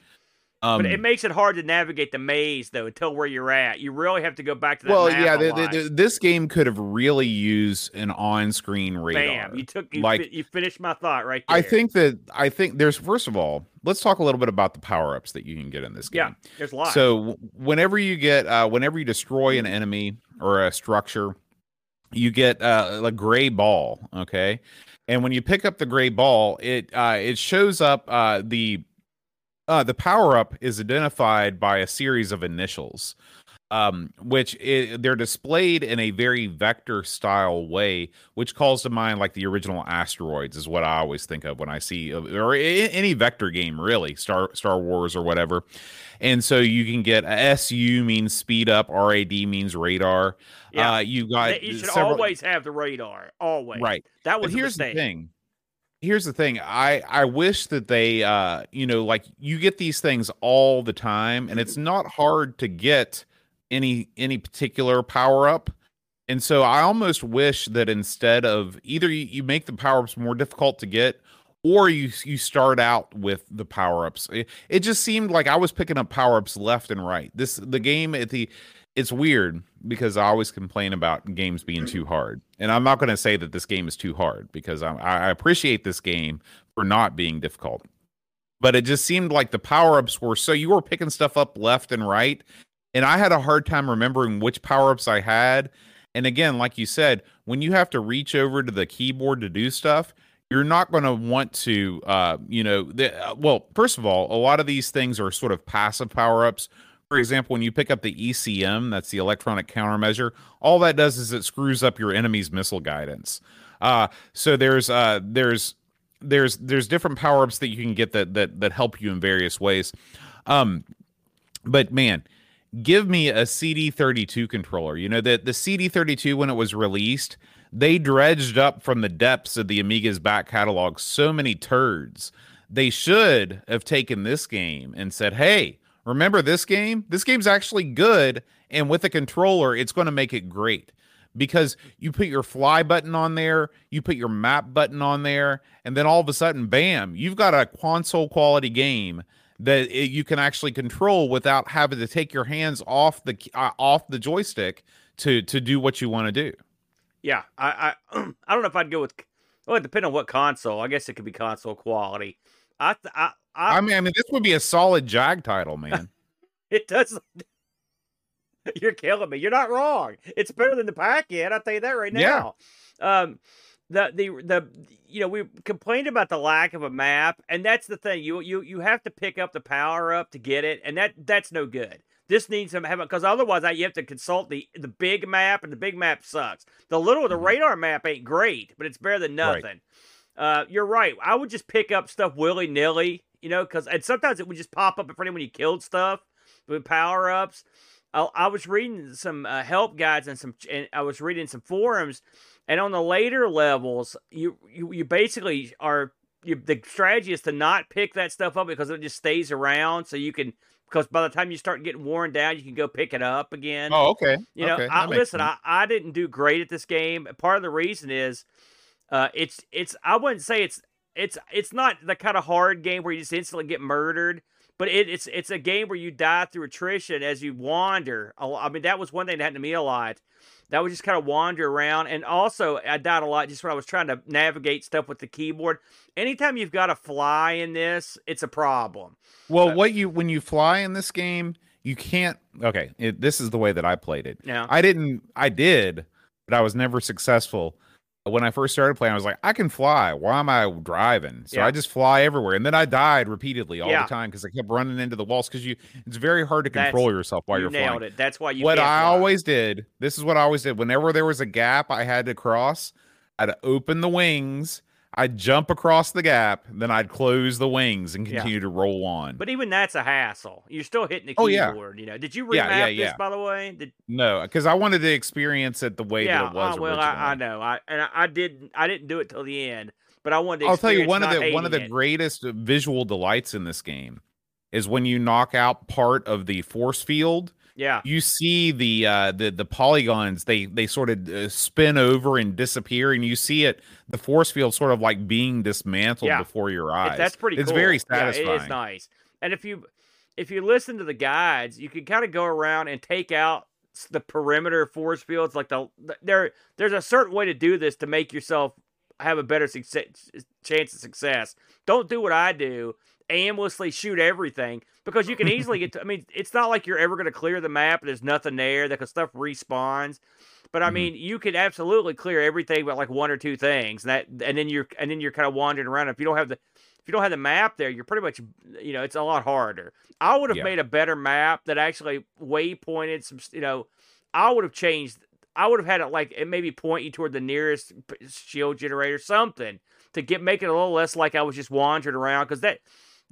Speaker 2: Um, but it makes it hard to navigate the maze though until where you're at. You really have to go back to that.
Speaker 1: Well, yeah, this game could have really used an on-screen radar.
Speaker 2: Bam! You took you like fi- you finished my thought right there.
Speaker 1: I think that I think there's first of all, let's talk a little bit about the power-ups that you can get in this game.
Speaker 2: Yeah, there's a lot.
Speaker 1: So whenever you get uh, whenever you destroy an enemy or a structure, you get uh, a gray ball. Okay. And when you pick up the gray ball, it uh, it shows up uh, the uh, the power up is identified by a series of initials, um, which they're displayed in a very vector style way, which calls to mind like the original asteroids is what I always think of when I see or any vector game really, Star Star Wars or whatever. And so you can get SU means speed up, RAD means radar. Yeah, uh, you got
Speaker 2: you should several... always have the radar, always.
Speaker 1: Right.
Speaker 2: That was
Speaker 1: but here's
Speaker 2: the
Speaker 1: thing here's the thing i i wish that they uh you know like you get these things all the time and it's not hard to get any any particular power up. And so i almost wish that instead of either you, you make the power ups more difficult to get or you you start out with the power ups. It, it just seemed like i was picking up power ups left and right. This the game at the it's weird because I always complain about games being too hard. And I'm not going to say that this game is too hard because I, I, appreciate this game for not being difficult. But it just seemed like the power ups were so you were picking stuff up left and right. And I had a hard time remembering which power ups I had. And again, like you said, when you have to reach over to the keyboard to do stuff, you're not going to want to, uh, you know, the, uh, well, first of all, a lot of these things are sort of passive power ups for example, when you pick up the ECM, that's the electronic countermeasure, all that does is it screws up your enemy's missile guidance. Uh, so there's uh, there's there's there's different power ups that you can get that that that help you in various ways. Um, but man, give me a CD32 controller. You know that the CD32 when it was released, they dredged up from the depths of the Amiga's back catalog so many turds. They should have taken this game and said, "Hey, remember this game? This game's actually good, and with a controller, it's going to make it great." Because you put your fly button on there, you put your map button on there, and then all of a sudden, bam, you've got a console quality game that it, you can actually control without having to take your hands off the uh, off the joystick to to do what you want to do.
Speaker 2: Yeah, I I, (clears throat) I don't know if I'd go with. Well, it depends on what console. I guess it could be console quality. I th- I, I
Speaker 1: I mean, I mean, this would be a solid Jag title, man. (laughs)
Speaker 2: it does. You're killing me. You're not wrong. It's better than the pack-in. I'll tell you that right
Speaker 1: Yeah.
Speaker 2: now. Um, the the the you know we complained about the lack of a map, and that's the thing. You you you have to pick up the power up to get it, and that that's no good. This needs to have because otherwise I, you have to consult the the big map, and the big map sucks. The little the
Speaker 1: Mhm.
Speaker 2: radar map ain't great, but it's better than
Speaker 1: Right.
Speaker 2: Uh, you're right. I would just pick up stuff willy nilly, you know, because and sometimes it would just pop up in front of when you killed stuff with power ups. I, I was reading some uh, help guides and some, and I was reading some forums, and on the later levels, you you, you basically are you, the strategy is to not pick that stuff up because it just stays around, so you can because by the time you start getting worn down, you can go pick it up again.
Speaker 1: oh, okay.
Speaker 2: You know,
Speaker 1: okay.
Speaker 2: I, listen,
Speaker 1: sense.
Speaker 2: I, I didn't do great at this game. Part of the reason is, uh, it's it's I wouldn't say it's it's it's not the kind of hard game where you just instantly get murdered, but it, it's it's a game where you die through attrition as you wander. I mean, that was one thing that happened to me a lot. That was just kind of wander around, and also I died a lot just when I was trying to navigate stuff with the keyboard. Anytime you've got a fly in this, it's a problem.
Speaker 1: well,
Speaker 2: uh,
Speaker 1: what you when you fly in this game, you can't. Okay, it, this is the way that I played it.
Speaker 2: Yeah,
Speaker 1: I didn't. I did, but I was never successful. When I first started playing, I was like, I can fly. Why am I driving? So
Speaker 2: Yeah.
Speaker 1: I just fly everywhere, and then I died repeatedly all
Speaker 2: Yeah.
Speaker 1: the time because I kept running into the walls. Because you, it's very hard to
Speaker 2: That's-
Speaker 1: control yourself while
Speaker 2: you
Speaker 1: are
Speaker 2: nailed
Speaker 1: flying.
Speaker 2: it. That's why you.
Speaker 1: what I
Speaker 2: fly.
Speaker 1: always did, this is what I always did. Whenever there was a gap I had to cross, I'd open the wings, I'd jump across the gap, then I'd close the wings and
Speaker 2: Yeah.
Speaker 1: continue to roll on.
Speaker 2: But even that's a hassle. You're still hitting the keyboard.
Speaker 1: Oh, yeah.
Speaker 2: You know. Did you remap
Speaker 1: Yeah, yeah,
Speaker 2: this by the way? Did,
Speaker 1: no, because I wanted to experience it the way
Speaker 2: yeah.
Speaker 1: that it was
Speaker 2: uh, well. I, I know. I and I, I didn't. I didn't do it till the end. But I wanted. To
Speaker 1: I'll tell you one of the one of the
Speaker 2: it.
Speaker 1: greatest visual delights in this game is when you knock out part of the force field.
Speaker 2: Yeah.
Speaker 1: You see the uh, the the polygons they they sort of uh, spin over and disappear, and you see it the force field sort of like being dismantled
Speaker 2: Yeah.
Speaker 1: before your eyes.
Speaker 2: that's pretty.
Speaker 1: It's
Speaker 2: cool.
Speaker 1: very
Speaker 2: Yeah,
Speaker 1: satisfying.
Speaker 2: it is nice. And if you if you listen to the guides, you can kind of go around and take out the perimeter force fields. Like the the- there there's a certain way to do this to make yourself have a better success, chance of success. Don't do what I do. Aimlessly shoot everything because you can easily get to. I mean, it's not like you're ever going to clear the map and there's nothing there. That 'cause stuff respawns. But I
Speaker 1: Mhm.
Speaker 2: mean, you could absolutely clear everything but like one or two things, and that and then you're and then you're kind of wandering around. If you don't have the if you don't have the map there, you're pretty much you know it's a lot harder. I would have
Speaker 1: Yeah.
Speaker 2: made a better map that actually waypointed some. You know, I would have changed. I would have had it like it maybe point you toward the nearest shield generator, something to get make it a little less like I was just wandering around because that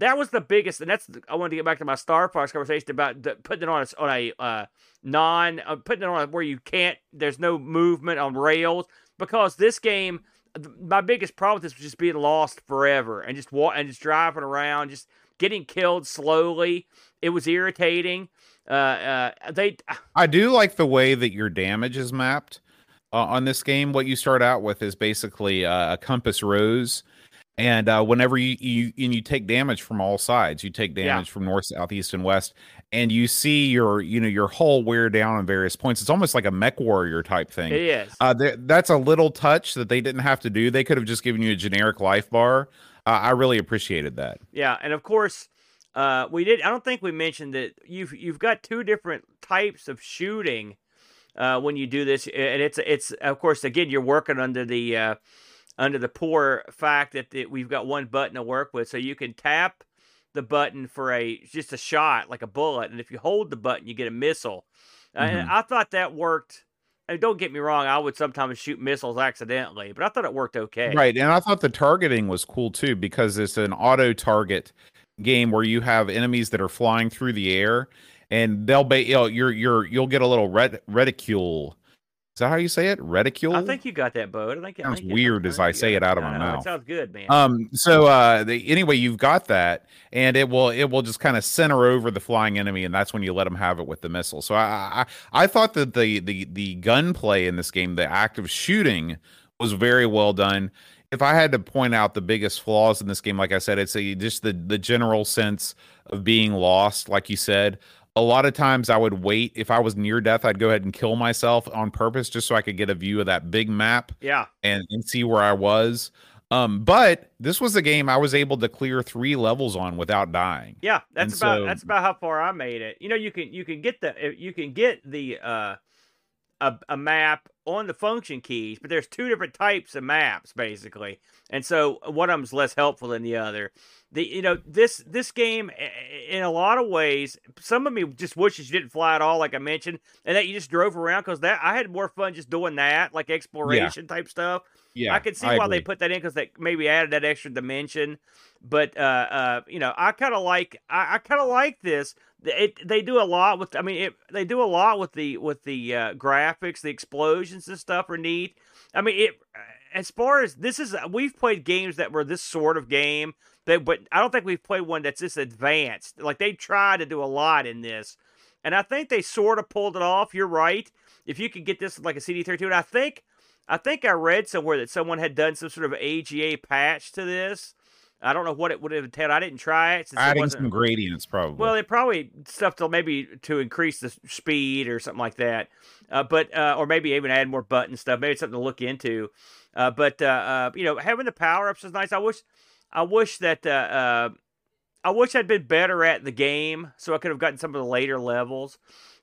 Speaker 2: that was the biggest, and that's I wanted to get back to my Star Fox conversation about the, putting it on a, on a uh, non uh, putting it on a, where you can't. There's no movement on rails because this game. My biggest problem with this was just being lost forever and just wa- and just driving around, just getting killed slowly. It was irritating. Uh, uh, they
Speaker 1: I do like the way that your damage is mapped uh, on this game. What you start out with is basically uh, a compass rose, and uh, whenever you, you and you take damage from all sides, you take
Speaker 2: Yeah.
Speaker 1: damage from north, south, east, and west, and you see your you know your hull wear down on various points. It's almost like a mech warrior type thing.
Speaker 2: it is.
Speaker 1: Uh, that's a little touch that they didn't have to do. They could have just given you a generic life bar. Uh, I really appreciated that.
Speaker 2: Yeah, and of course, uh, we did. I don't think we mentioned that you've you've got two different types of shooting uh, when you do this, and it's it's of course again you're working under the uh, under the poor fact that the, we've got one button to work with, so you can tap the button for a just a shot like a bullet, and if you hold the button, you get a missile. Uh, And I thought that worked And don't get me wrong, I would sometimes shoot missiles accidentally, but I thought it worked okay.
Speaker 1: Right, and I thought the targeting was cool too because it's an auto target game where you have enemies that are flying through the air, and they'll be you know, you're you're you'll get a little red reticule. Is that how you say it? Reticule.
Speaker 2: I think you got that, Bud. I think it
Speaker 1: Sounds
Speaker 2: think
Speaker 1: weird as I say it out of my
Speaker 2: no,
Speaker 1: mouth.
Speaker 2: It sounds good, man.
Speaker 1: Um. So, uh, the, anyway, you've got that, and it will it will just kind of center over the flying enemy, and that's when you let them have it with the missile. So, I I, I thought that the the the gunplay in this game, the act of shooting, was very well done. If I had to point out the biggest flaws in this game, like I said, it's a, just the the general sense of being lost. Like you said, a lot of times I would wait. If I was near death, I'd go ahead and kill myself on purpose just so I could get a view of that big map
Speaker 2: yeah,
Speaker 1: and, and see where I was. Um, but this was a game I was able to clear three levels on without dying.
Speaker 2: yeah. That's
Speaker 1: And
Speaker 2: about
Speaker 1: so-
Speaker 2: that's about how far I made it. You know, you can you can get the you can get the uh a, a map on the function keys, but there's two different types of maps basically, and so one of them's less helpful than the other. The you know this this game in a lot of ways, some of me just wishes you didn't fly at all, like I mentioned, and that you just drove around because that I had more fun just doing that, like exploration type stuff.
Speaker 1: Yeah,
Speaker 2: I can see why they put that in because they maybe added that extra dimension. But uh, uh, you know, I kind of like I, I kind of like this. It they do a lot with. I mean, it, they do a lot with the with the uh, graphics, the explosions and stuff are neat. I mean, it as far as this is, we've played games that were this sort of game. That, but I don't think we've played one that's this advanced. Like they tried to do a lot in this, and I think they sort of pulled it off. You're right. If you could get this like a CD32, and I think I think I read somewhere that someone had done some sort of AGA patch to this. I don't know what it would have entailed. I didn't try it. Since it
Speaker 1: adding
Speaker 2: wasn't,
Speaker 1: some gradients probably.
Speaker 2: well, it probably stuff to maybe to increase the speed or something like that. Uh, but uh, or maybe even add more button stuff. Maybe it's something to look into. Uh, but uh, uh, you know, having the power ups is nice. I wish, I wish that uh, uh, I wish I'd been better at the game, so I could have gotten some of the later levels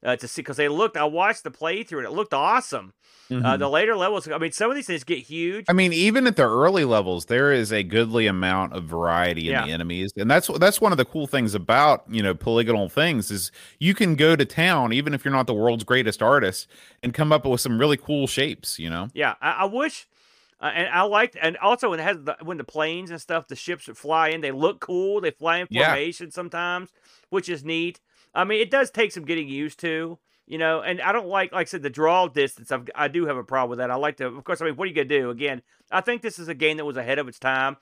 Speaker 2: uh, to see because they looked. I watched the playthrough and it looked awesome. Uh,
Speaker 1: Mhm.
Speaker 2: the later levels, I mean, some of these things get huge.
Speaker 1: I mean, even at the early levels, there is a goodly amount of variety in
Speaker 2: Yeah.
Speaker 1: the enemies, and that's that's one of the cool things about you know polygonal things is you can go to town even if you're not the world's greatest artist and come up with some really cool shapes. You know,
Speaker 2: Yeah, I, I wish, uh, and I liked, and also when it has the, when the planes and stuff, the ships that fly in, they look cool. They fly in
Speaker 1: Yeah.
Speaker 2: formation sometimes, which is neat. I mean, it does take some getting used to, you know. And I don't like, like I said, the draw distance. I've, I do have a problem with that. I like to, of course. I mean, what are you gonna do? Again, I think this is a game that was ahead of its time.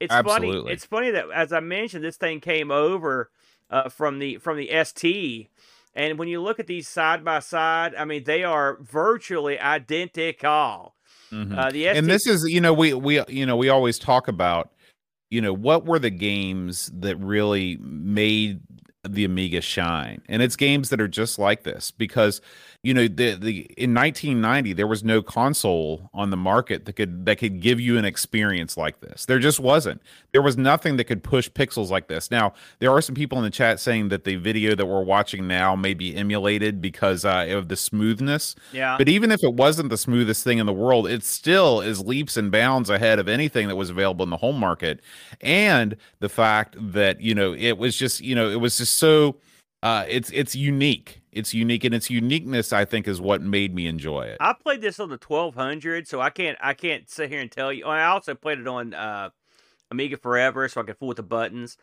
Speaker 2: It's funny.
Speaker 1: Absolutely.
Speaker 2: It's funny that as I mentioned, this thing came over uh, from the from the ST. And when you look at these side by side, I mean, they are virtually identical.
Speaker 1: Mhm.
Speaker 2: Uh, the ST,
Speaker 1: and this is you know we we you know we always talk about you know what were the games that really made the Amiga shine, and it's games that are just like this because you know the the in 1990 there was no console on the market that could that could give you an experience like this. There just wasn't. There was nothing that could push pixels like this. Now there are some people in the chat saying that the video that we're watching now may be emulated because uh, of the smoothness.
Speaker 2: yeah,
Speaker 1: But even if it wasn't the smoothest thing in the world, it still is leaps and bounds ahead of anything that was available in the home market. And the fact that, you know, it was just, you know, it was just so uh it's it's unique. It's unique and its uniqueness I think is what made me enjoy it.
Speaker 2: I played this on the 1200, so I can't I can't sit here and tell you. I also played it on uh, Amiga Forever, so I could fool with the buttons.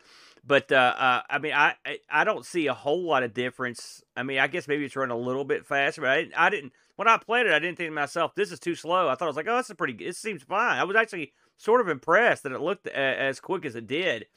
Speaker 2: But uh, uh, I mean, I, I don't see a whole lot of difference. I mean, I guess maybe it's running a little bit faster, but I didn't. I didn't when I played it, I didn't think to myself, "This is too slow." I thought I was like, "Oh, this is pretty. It seems fine." I was actually sort of impressed that it looked a, as quick as it did.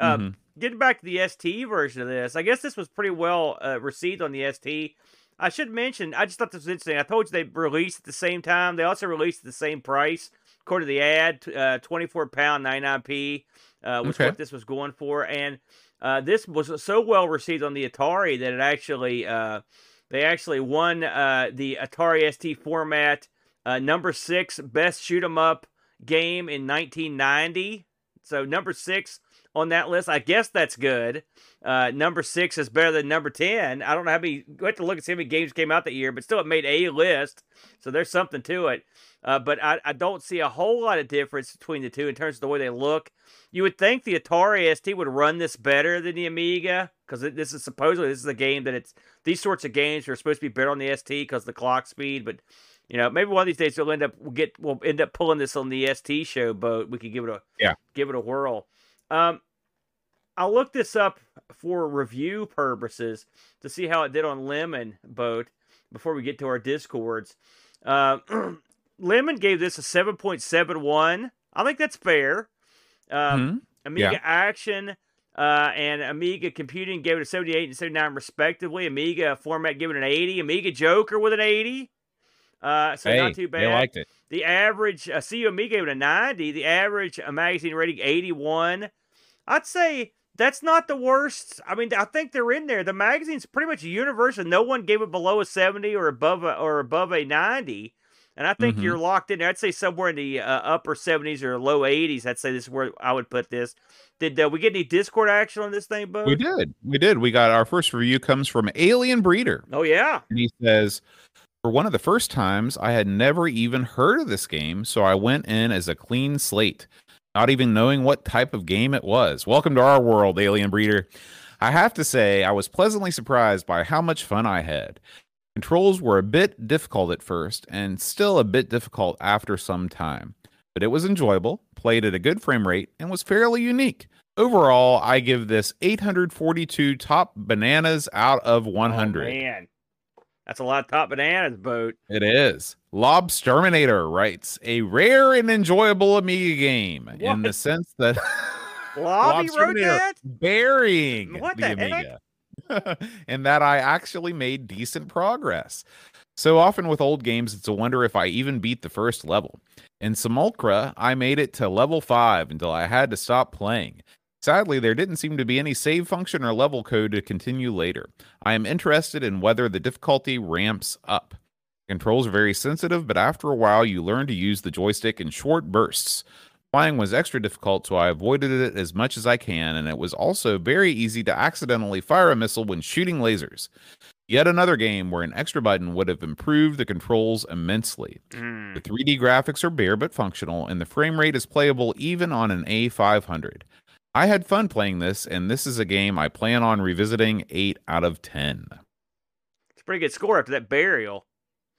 Speaker 2: Uh,
Speaker 1: Mhm.
Speaker 2: Getting back to the ST version of this, I guess this was pretty well uh, received on the ST. I should mention, I just thought this was interesting. I told you they released at the same time. They also released at the same price, according to the ad, uh, twenty four pound ninety nine p, uh, was
Speaker 1: Okay.
Speaker 2: what this was going for. And uh, this was so well received on the Atari that it actually uh, they actually won uh, the Atari ST format uh, number six best shoot 'em up game in 1990. So number six on that list. I guess that's good. Uh, number six is better than number ten. I don't know how many. We have to look and see how many games came out that year, but still, it made a list. So there's something to it. Uh, but I, I don't see a whole lot of difference between the two in terms of the way they look. You would think the Atari ST would run this better than the Amiga because this is supposedly this is a game that it's these sorts of games are supposed to be better on the ST because the clock speed. But You know, maybe one of these days we'll end up we'll get we'll end up pulling this on the ST show boat. We could give it a
Speaker 1: Yeah.
Speaker 2: give it a whirl. Um, I'll look this up for review purposes to see how it did on Lemon boat before we get to our discords. Uh, (clears throat) Lemon gave this a seven point seven one. I think that's fair. Um,
Speaker 1: Mhm.
Speaker 2: Amiga
Speaker 1: Yeah.
Speaker 2: Action uh, and Amiga Computing gave it a 78 and 79 respectively. Amiga Format gave it an 80. Amiga Joker with an 80. Uh, so
Speaker 1: Hey,
Speaker 2: not too bad.
Speaker 1: they liked it.
Speaker 2: The average uh, CU Amiga gave it a 90. The average uh, magazine rating 81. I'd say that's not the worst. I mean, I think they're in there. The magazine's pretty much universal. No one gave it below a 70 or above a, or above a 90. And I think
Speaker 1: Mhm.
Speaker 2: you're locked in there. I'd say somewhere in the uh, upper 70s or low 80s. I'd say this is where I would put this. Did uh, we get any Discord action on this thing, Bo?
Speaker 1: We did. We did. We got our first review comes from Alien Breeder.
Speaker 2: Oh yeah.
Speaker 1: And he says, For one of the first times, I had never even heard of this game, so I went in as a clean slate, not even knowing what type of game it was. Welcome to our world, Alien Breeder. I have to say, I was pleasantly surprised by how much fun I had. Controls were a bit difficult at first, and still a bit difficult after some time, but it was enjoyable, played at a good frame rate, and was fairly unique. Overall, I give this 842 top bananas out of 100.
Speaker 2: Oh, man. That's a lot of top bananas, boat.
Speaker 1: It is. Lobsterminator writes a rare and enjoyable Amiga game in the sense that (laughs)
Speaker 2: Lobby wrote
Speaker 1: Lobsterminator
Speaker 2: that?
Speaker 1: burying
Speaker 2: What
Speaker 1: the,
Speaker 2: the?
Speaker 1: Amiga, (laughs) and that I actually made decent progress. So often with old games, it's a wonder if I even beat the first level. In Simulcra, I made it to level five until I had to stop playing. Sadly, there didn't seem to be any save function or level code to continue later. I am interested in whether the difficulty ramps up. Controls are very sensitive, but after a while, you learn to use the joystick in short bursts. Flying was extra difficult, so I avoided it as much as I can, and it was also very easy to accidentally fire a missile when shooting lasers. Yet another game where an extra button would have improved the controls immensely.
Speaker 2: Mm.
Speaker 1: The 3D graphics are bare but functional, and the frame rate is playable even on an A500. I had fun playing this, and this is a game I plan on revisiting 8 out of 10.
Speaker 2: It's a pretty good score after that burial.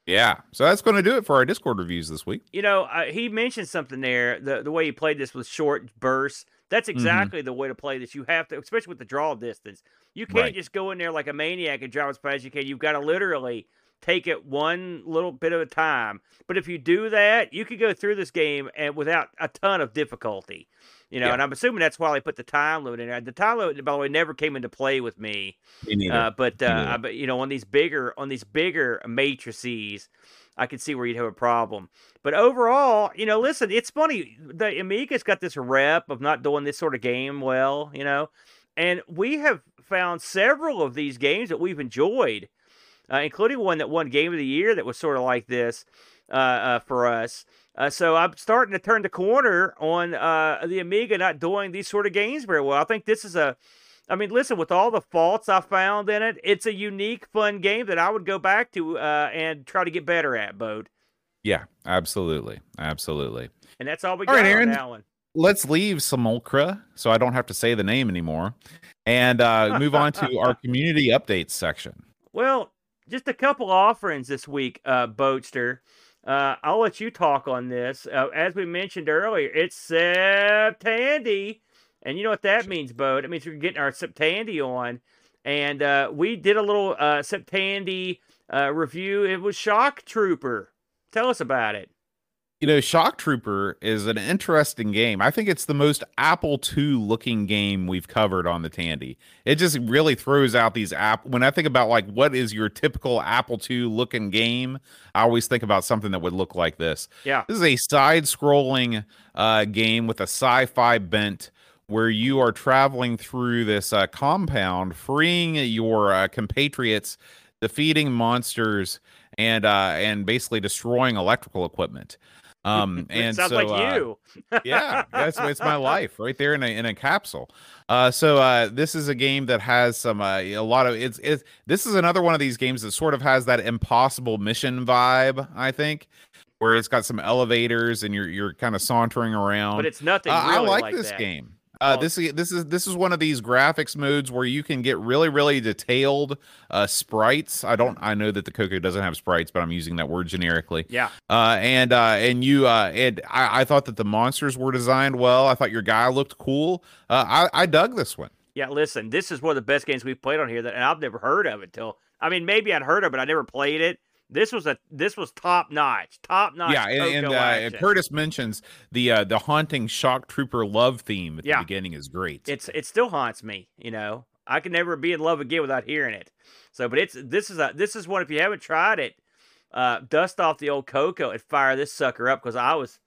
Speaker 1: Yeah, so that's going to do it for our Discord reviews this week.
Speaker 2: You know, uh, he mentioned something there. The the way he played this with short bursts. That's
Speaker 1: Mm-hmm.
Speaker 2: exactly the way to play this. You have to, especially with the draw distance. You can't
Speaker 1: Right.
Speaker 2: just go in there like a maniac and drive as fast as you can. You've got to literally take it one little bit at a time. But if you do that, you could go through this game and without a ton of difficulty. You know,
Speaker 1: Yeah.
Speaker 2: and I'm assuming that's why they put the time limit in there. The time limit, by the way, never came into play with me.
Speaker 1: Me.
Speaker 2: Uh, but uh,
Speaker 1: neither.
Speaker 2: I, but you know, on these bigger on these bigger matrices, I could see where you'd have a problem. But overall, you know, listen, it's funny. The Amiga's got this rep of not doing this sort of game well, you know, and we have found several of these games that we've enjoyed, uh, including one that won Game of the Year that was sort of like this uh, uh, for us. Uh, so I'm starting to turn the corner on uh, the Amiga not doing these sort of games very well. I think this is a I mean, listen, with all the faults I found in it, it's a unique, fun game that I would go back to uh, and try to get better at, Bode.
Speaker 1: yeah, absolutely. Absolutely.
Speaker 2: And that's all we
Speaker 1: All
Speaker 2: got
Speaker 1: right,
Speaker 2: on
Speaker 1: Aaron.
Speaker 2: that one.
Speaker 1: Let's leave Simulcra so I don't have to say the name anymore and uh, move on to our (laughs) community updates section.
Speaker 2: Well, just a couple offerings this week, uh, Boatster. Uh, I'll let you talk on this. Uh, as we mentioned earlier, it's Septandy. And you know what that means, Bo? That means we're getting our Septandy on. And uh, we did a little uh, Septandy uh, review. It was Shock Trooper. Tell us about it.
Speaker 1: You know, Shock Trooper is an interesting game. I think it's the most Apple II looking game we've covered on the Tandy. It just really throws out these app. When I think about like what is your typical Apple II looking game, I always think about something that would look like this.
Speaker 2: Yeah.
Speaker 1: This is a side scrolling uh, game with a sci fi bent where you are traveling through this uh, compound, freeing your uh, compatriots, defeating monsters, and uh, and basically destroying electrical equipment. Um, (laughs) and
Speaker 2: Sounds
Speaker 1: so,
Speaker 2: like
Speaker 1: uh,
Speaker 2: you. (laughs)
Speaker 1: yeah, that's it's my life right there in a in a capsule. Uh, so uh, this is a game that has some uh, a lot of it's it's this is another one of these games that sort of has that impossible mission vibe. I think where it's got some elevators and you're you're kind of sauntering around.
Speaker 2: But it's nothing
Speaker 1: Uh,
Speaker 2: really
Speaker 1: I like,
Speaker 2: like
Speaker 1: this
Speaker 2: that.
Speaker 1: game. Uh,
Speaker 2: Oh.
Speaker 1: this is this is this is one of these graphics modes where you can get really really detailed uh, sprites. I don't I know that the Coco doesn't have sprites, but I'm using that word generically.
Speaker 2: Yeah.
Speaker 1: Uh, and uh, and you uh, and I, I thought that the monsters were designed well. I thought your guy looked cool. Uh, I I dug this one.
Speaker 2: Yeah, listen, this is one of the best games we've played on here that and I've never heard of it till I mean maybe I'd heard of it, but I never played it. This was a this was top notch. Top notch.
Speaker 1: yeah, and, and uh. Curtis mentions the uh, the haunting shock trooper love theme at
Speaker 2: Yeah.
Speaker 1: the beginning is great.
Speaker 2: it's it still haunts me, you know. I can never be in love again without hearing it. So, but it's this is a this is one if you haven't tried it, uh, dust off the old CoCo and fire this sucker up because I was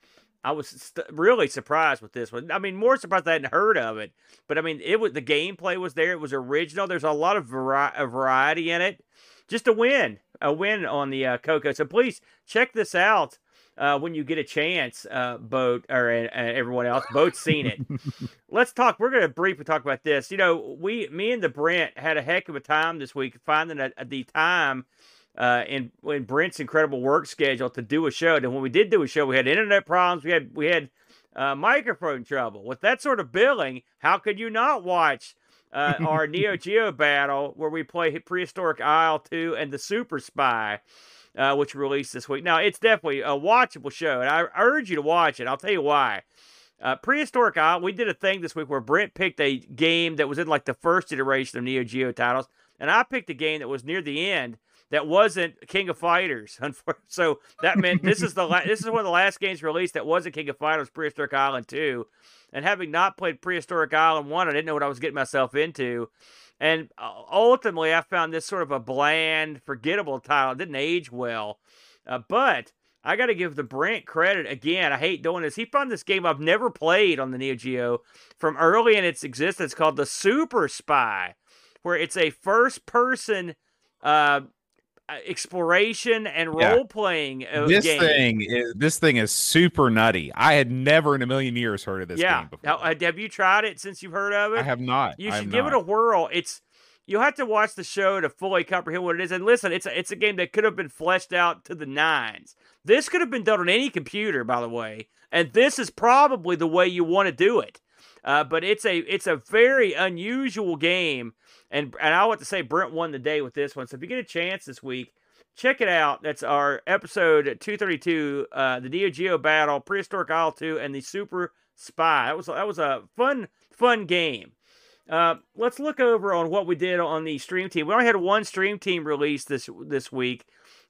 Speaker 2: I was st- really surprised with this one. I mean, more surprised I hadn't heard of it, but I mean, it was the gameplay was there. It was original. There's a lot of vari- variety in it. Just a win, a win on the uh, CoCo. So please check this out. Uh, when you get a chance, uh, boat or uh, everyone else, boat's seen it (laughs) let's talk. We're going to briefly talk about this. You know, we, me and the Brent had a heck of a time this week finding a, the time uh, in in Brent's incredible work schedule to do a show. And when we did do a show, we had internet problems. We had we had uh, microphone trouble. With that sort of billing, how could you not watch? Uh, (laughs) our Neo Geo battle where we play Prehistoric Isle 2 and the Super Spy, uh, which released this week. Now, it's definitely a watchable show, and I urge you to watch it. I'll tell you why. Uh, Prehistoric Isle, we did a thing this week where Brent picked a game that was in like the first iteration of Neo Geo titles, and I picked a game that was near the end that wasn't King of Fighters. (laughs) So that meant this is the la- this is one of the last games released that wasn't King of Fighters, Prehistoric Island 2. And having not played Prehistoric Island 1, I didn't know what I was getting myself into. And uh, ultimately, I found this sort of a bland, forgettable title. It didn't age well. Uh, but I got to give the Brent credit again. I hate doing this. He found this game I've never played on the Neo Geo from early in its existence called the Super Spy, where it's a first person uh, exploration and
Speaker 1: Yeah.
Speaker 2: role playing uh,
Speaker 1: this
Speaker 2: game.
Speaker 1: thing is this thing is super nutty. I had never in a million years heard of this
Speaker 2: yeah.
Speaker 1: game before.
Speaker 2: Now, uh, have you tried it since you've heard of it?
Speaker 1: I have not.
Speaker 2: You
Speaker 1: I
Speaker 2: should give it a whirl. It's you'll have to watch the show to fully comprehend what it is. And listen, it's a, it's a game that could have been fleshed out to the nines. This could have been done on any computer, by the way, and this is probably the way you want to do it. Uh, but it's a it's a very unusual game, and and I want to say Brent won the day with this one. So if you get a chance this week, check it out. That's our episode two thirty two, uh, the Neo Geo battle, Prehistoric Isle two, and the Super Spy. That was that was a fun fun game. Uh, let's look over on what we did on the stream team. We only had one stream team release this this week,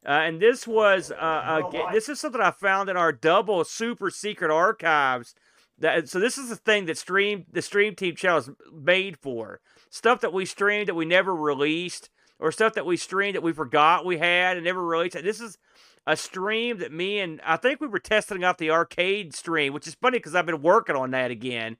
Speaker 2: uh, and this was uh, a, this is something I found in our double super secret archives. That so this is the thing that stream the stream team channel is made for stuff that we streamed that we never released or stuff that we streamed that we forgot we had and never released. This is a stream that me and I think we were testing out the arcade stream, which is funny because I've been working on that again.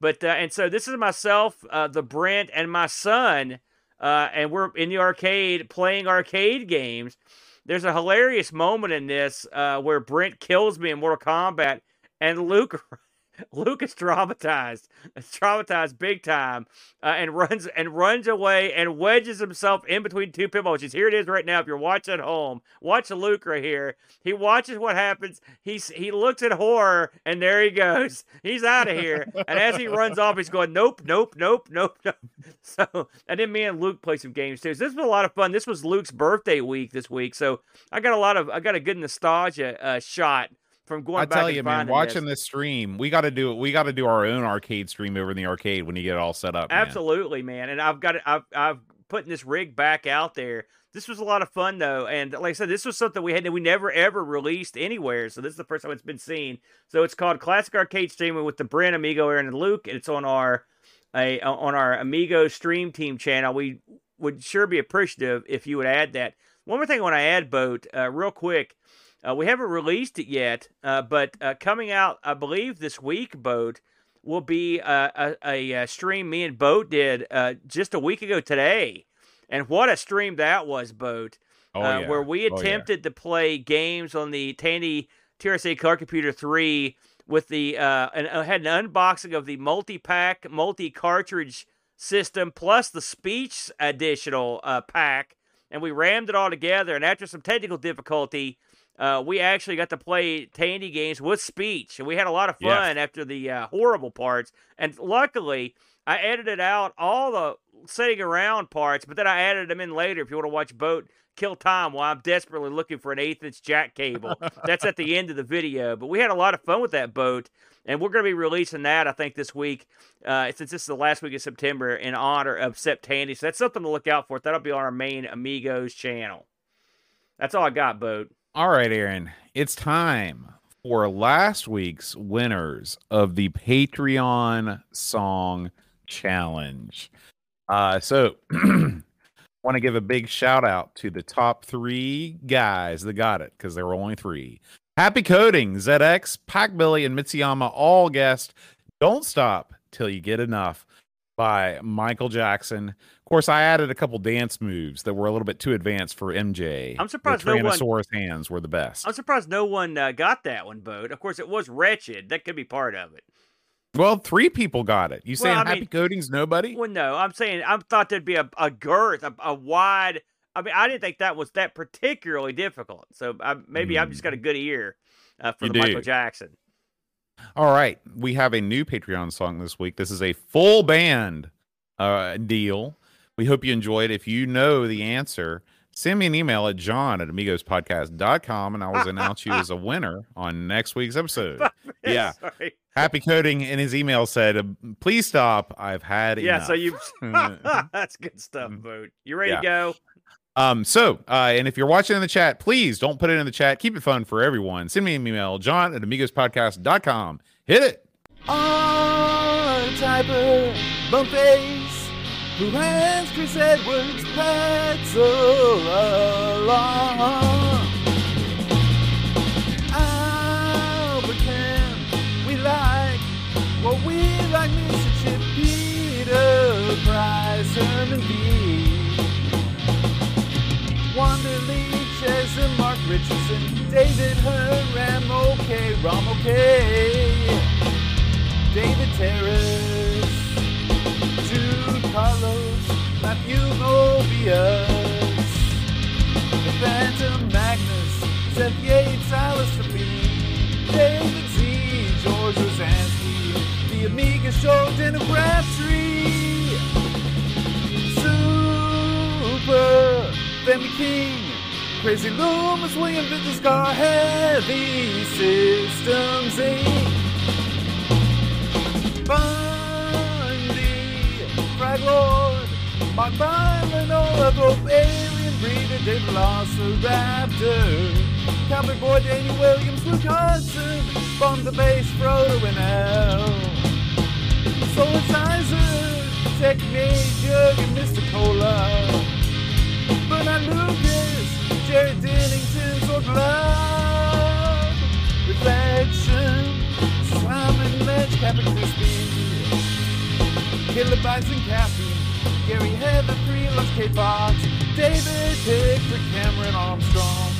Speaker 2: But uh, and so this is myself, uh, the Brent, and my son, uh, and we're in the arcade playing arcade games. There's a hilarious moment in this uh, where Brent kills me in Mortal Kombat, and Luke. (laughs) (laughs) Luke is traumatized, It's traumatized big time, uh, and runs and runs away and wedges himself in between two pinball machines. Here it is right now. If you're watching at home, watch Luke right here. He watches what happens. He's he looks at horror, and there he goes. (laughs) He's out of here. and as he runs off, he's going, nope, nope, nope, nope, (laughs) nope. So, and then me and Luke play some games too. So this was a lot of fun. This was Luke's birthday week this week, so I got a lot of I got a good nostalgia uh, shot from going
Speaker 1: I tell you, man, watching
Speaker 2: this.
Speaker 1: this stream, we got to do it, we got to do our own arcade stream over in the arcade when you get it all set up.
Speaker 2: Absolutely, man. And I've got it. I've I've putting this rig back out there. This was a lot of fun though, and like I said, this was something we had that we never ever released anywhere. So this is the first time it's been seen. So it's called Classic Arcade Streaming with the Brent Amigo, Aaron, and Luke. And it's on our a on our Amigo Stream Team channel. We would sure be appreciative if you would add that. One more thing I want to add, Boat, uh, real quick. Uh, we haven't released it yet, uh, but uh, coming out, I believe this week, Boat will be uh, a, a, stream me and Boat did uh, just a week ago today, and what a stream that was, Boat.
Speaker 1: Oh,
Speaker 2: uh,
Speaker 1: yeah.
Speaker 2: Where we
Speaker 1: Oh, yeah.
Speaker 2: attempted to play games on the Tandy TRS Color Computer Three with the uh, and uh, had an unboxing of the multi-pack, multi-cartridge system plus the speech additional uh, pack, and we rammed it all together. And after some technical difficulty, uh, we actually got to play Tandy games with speech, and we had a lot of fun after the uh, horrible parts. And luckily, I edited out all the sitting around parts, but then I added them in later. If you want to watch Boat kill time while I'm desperately looking for an eighth inch jack cable, (laughs) that's at the end of the video. But we had a lot of fun with that boat, and we're going to be releasing that I think this week, uh, since this is the last week of September, in honor of Septandy. So that's something to look out for. That'll be on our main Amigos channel. That's all I got, Boat.
Speaker 1: All right, Aaron, it's time for last week's winners of the Patreon song challenge. Uh, so, (clears throat) want to give a big shout out to the top three guys that got it because there were only three. Happy Coding, ZX, Pac Billy, and Mitsuyama all guessed Don't Stop Till You Get Enough by Michael Jackson. Of course, I added a couple dance moves that were a little bit too advanced for MJ.
Speaker 2: I'm surprised
Speaker 1: the
Speaker 2: no one-
Speaker 1: hands were the best.
Speaker 2: I'm surprised no one uh, got that one, Boat. Of course, it was wretched. That could be part of it.
Speaker 1: Well, three people got it. You
Speaker 2: Well,
Speaker 1: saying
Speaker 2: I
Speaker 1: Happy
Speaker 2: mean-
Speaker 1: Coding's nobody?
Speaker 2: Well, no, I'm saying I thought there'd be a, a girth, a, a wide. I mean, I didn't think that was that particularly difficult. So I, maybe I've just got a good ear uh, for
Speaker 1: You
Speaker 2: the Michael. Jackson.
Speaker 1: All right, we have a new Patreon song this week. This is a full band uh, deal. We hope you enjoy it. If you know the answer, send me an email at john at amigospodcast.com and I will announce you as a (laughs) winner on next week's episode. Yeah.
Speaker 2: Sorry.
Speaker 1: Happy Coding in his email said, please stop. I've had
Speaker 2: Yeah.
Speaker 1: enough.
Speaker 2: So you. (laughs) (laughs) That's good stuff, Boat. You ready
Speaker 1: Yeah.
Speaker 2: to go?
Speaker 1: Um, so, uh, and if you're watching in the chat, please don't put it in the chat. Keep it fun for everyone. Send me an email, john at amigospodcast.com. Hit it.
Speaker 4: On who Chris Edwards along. Richardson, David Hearn, okay, Rom okay. David Terrace, Jude Carlos, Matthew Mobius, the Phantom Magnus, Seth Yates, Alistair B, David Z, George Rosansky, the Amiga Show, Dinner Crabtree, Super, Femi King, Crazy Loomis, William Vintage Car, Heavy Systems Inc. Bundy, Frag Lord, Mark Byron, Noah Pope, Alien Breeder, Dave Velociraptor, Cowboy Boy, Danny Williams, Luke Hudson, Bomb the Bass, Frodo and L. Solitizer, Tech Major, and Mr. Cola. Bernard Lucas, Jared Dennington, Sword Love, Reflection, Simon Ledge, Captain Crispy, Kilobytes and Caffeine, Gary Heather, Three Lunch, Kate Fox, David Pickford, Cameron Armstrong,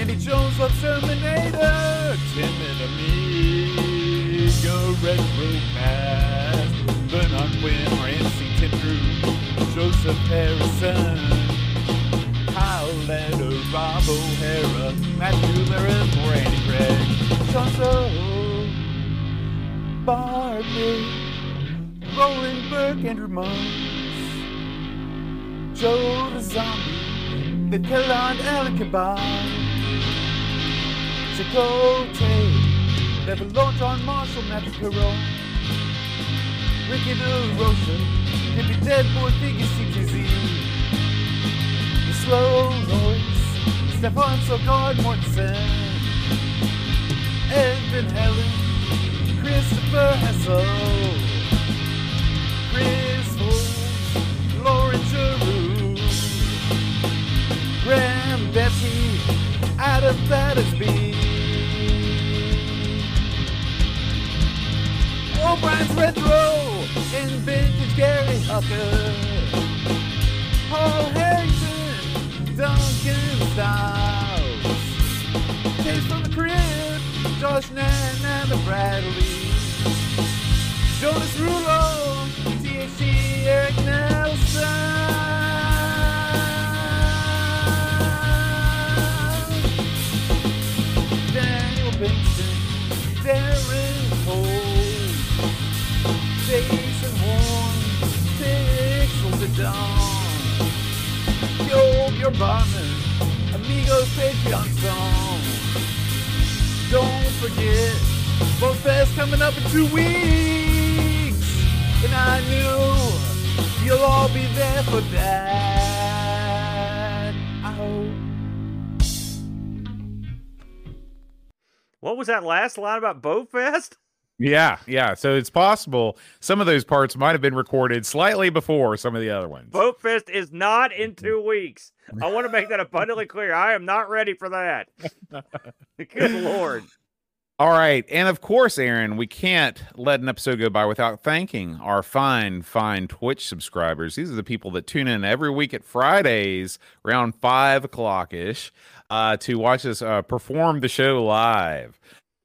Speaker 4: Andy Jones, Love Terminator, Timid Amigo, Retro Cast, Bernard Barbie, Roland Burke, Andrew Monks, Joe the Zombie, the Kellogg Alan Kebab, Chicote, Never Launch on Marshall, Matthew Carroll, Ricky the Rocha, Hippie Dead Boy, Figure CTZ, The Slow Noise, Stefan Sogard, Mortensen, Evan Helen, Christopher Hessel, Chris Holmes, Lauren Giroux, Graham Betty, Adam Battersby, O'Brien's Retro, and Vintage Gary Hucker, Paul Harrington, Duncan Styles, James from the Crib, Josh Nan and the Bradley, Jonas Rulo, THC, Eric Nelson. Daniel Benson, Darren Cole, Jason Horn, Pixels at Dawn, Yo, your bombing, Amigos Patreon song. Don't forget, Boat Fest coming up in two weeks, and I knew you'll all be there for that. I hope.
Speaker 2: What was that last line about Boat Fest?
Speaker 1: Yeah, yeah. So it's possible some of those parts might have been recorded slightly before some of the other ones.
Speaker 2: Boat Fest is not in two weeks. I want to make that abundantly clear. I am not ready for that. (laughs) Good lord.
Speaker 1: All right. And of course, Aaron, we can't let an episode go by without thanking our fine, fine Twitch subscribers. These are the people that tune in every week at Fridays around five o'clock ish uh, to watch us uh, perform the show live.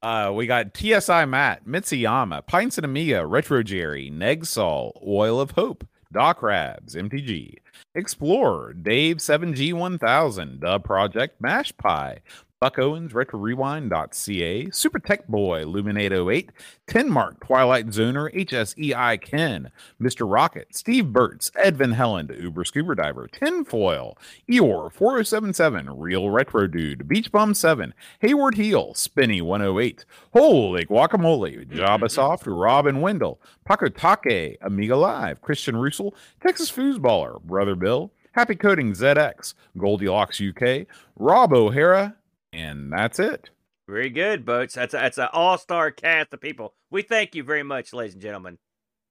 Speaker 1: Uh, we got TSI Matt, Mitsuyama, Pints and Amiga, Retro Jerry, Negsol, Oil of Hope, Doc Rabs, MTG, Explorer, Dave 7G1000, The Project, Mash Pie, Buck Owens, RetroRewind.ca, Super Tech Boy, Luminate08, Tenmark, Twilight Zoner, HSEI Ken, Mr. Rocket, Steve Burtz, Ed Van Helen, Uber Scuba Diver, Tinfoil, Eeyore, 4077, Real Retro Dude, Beach Bum 7, Hayward Heel, Spinny 108, Holy Guacamole, Jabba (laughs) Soft, Robin Wendell, Paco Take, Amiga Live, Christian Russell, Texas Foosballer, Brother Bill, Happy Coding ZX, Goldilocks UK, Rob O'Hara, and that's it.
Speaker 2: Very good, Boats. That's a, that's an all star cast of people. We thank you very much, ladies and gentlemen.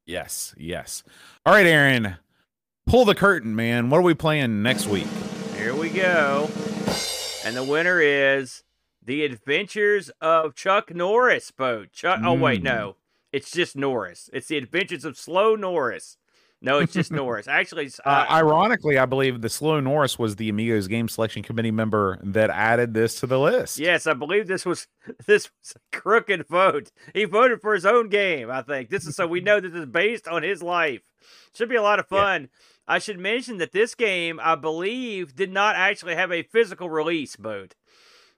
Speaker 1: Yes, yes. All right, Aaron, pull the curtain, man. What are we playing next week?
Speaker 2: Here we go. And the winner is The Adventures of Chuck Norris, Boat. Chuck. Oh, wait,
Speaker 1: Mm.
Speaker 2: no. It's just Norris. It's The Adventures of Slow Norris. No, it's just Norris. Actually, (laughs)
Speaker 1: Uh,
Speaker 2: uh,
Speaker 1: ironically, I believe the Slow Norris was the Amigos Game Selection Committee member that added this to the list.
Speaker 2: Yes, I believe this was (laughs) this was a crooked vote. He voted for his own game. I think this is so we know this is based on his life. Should be a lot of
Speaker 1: Yeah.
Speaker 2: fun. I should mention that this game, I believe, did not actually have a physical release mode.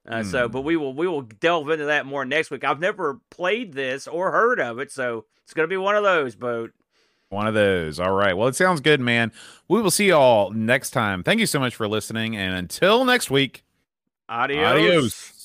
Speaker 2: Uh, So,
Speaker 1: Hmm.
Speaker 2: but we will we will delve into that more next week. I've never played this or heard of it, so it's going to be one of those. Boat.
Speaker 1: One of those. All right. Well, it sounds good, man. We will see you all next time. Thank you so much for listening. And until next week,
Speaker 2: Adios.
Speaker 1: adios.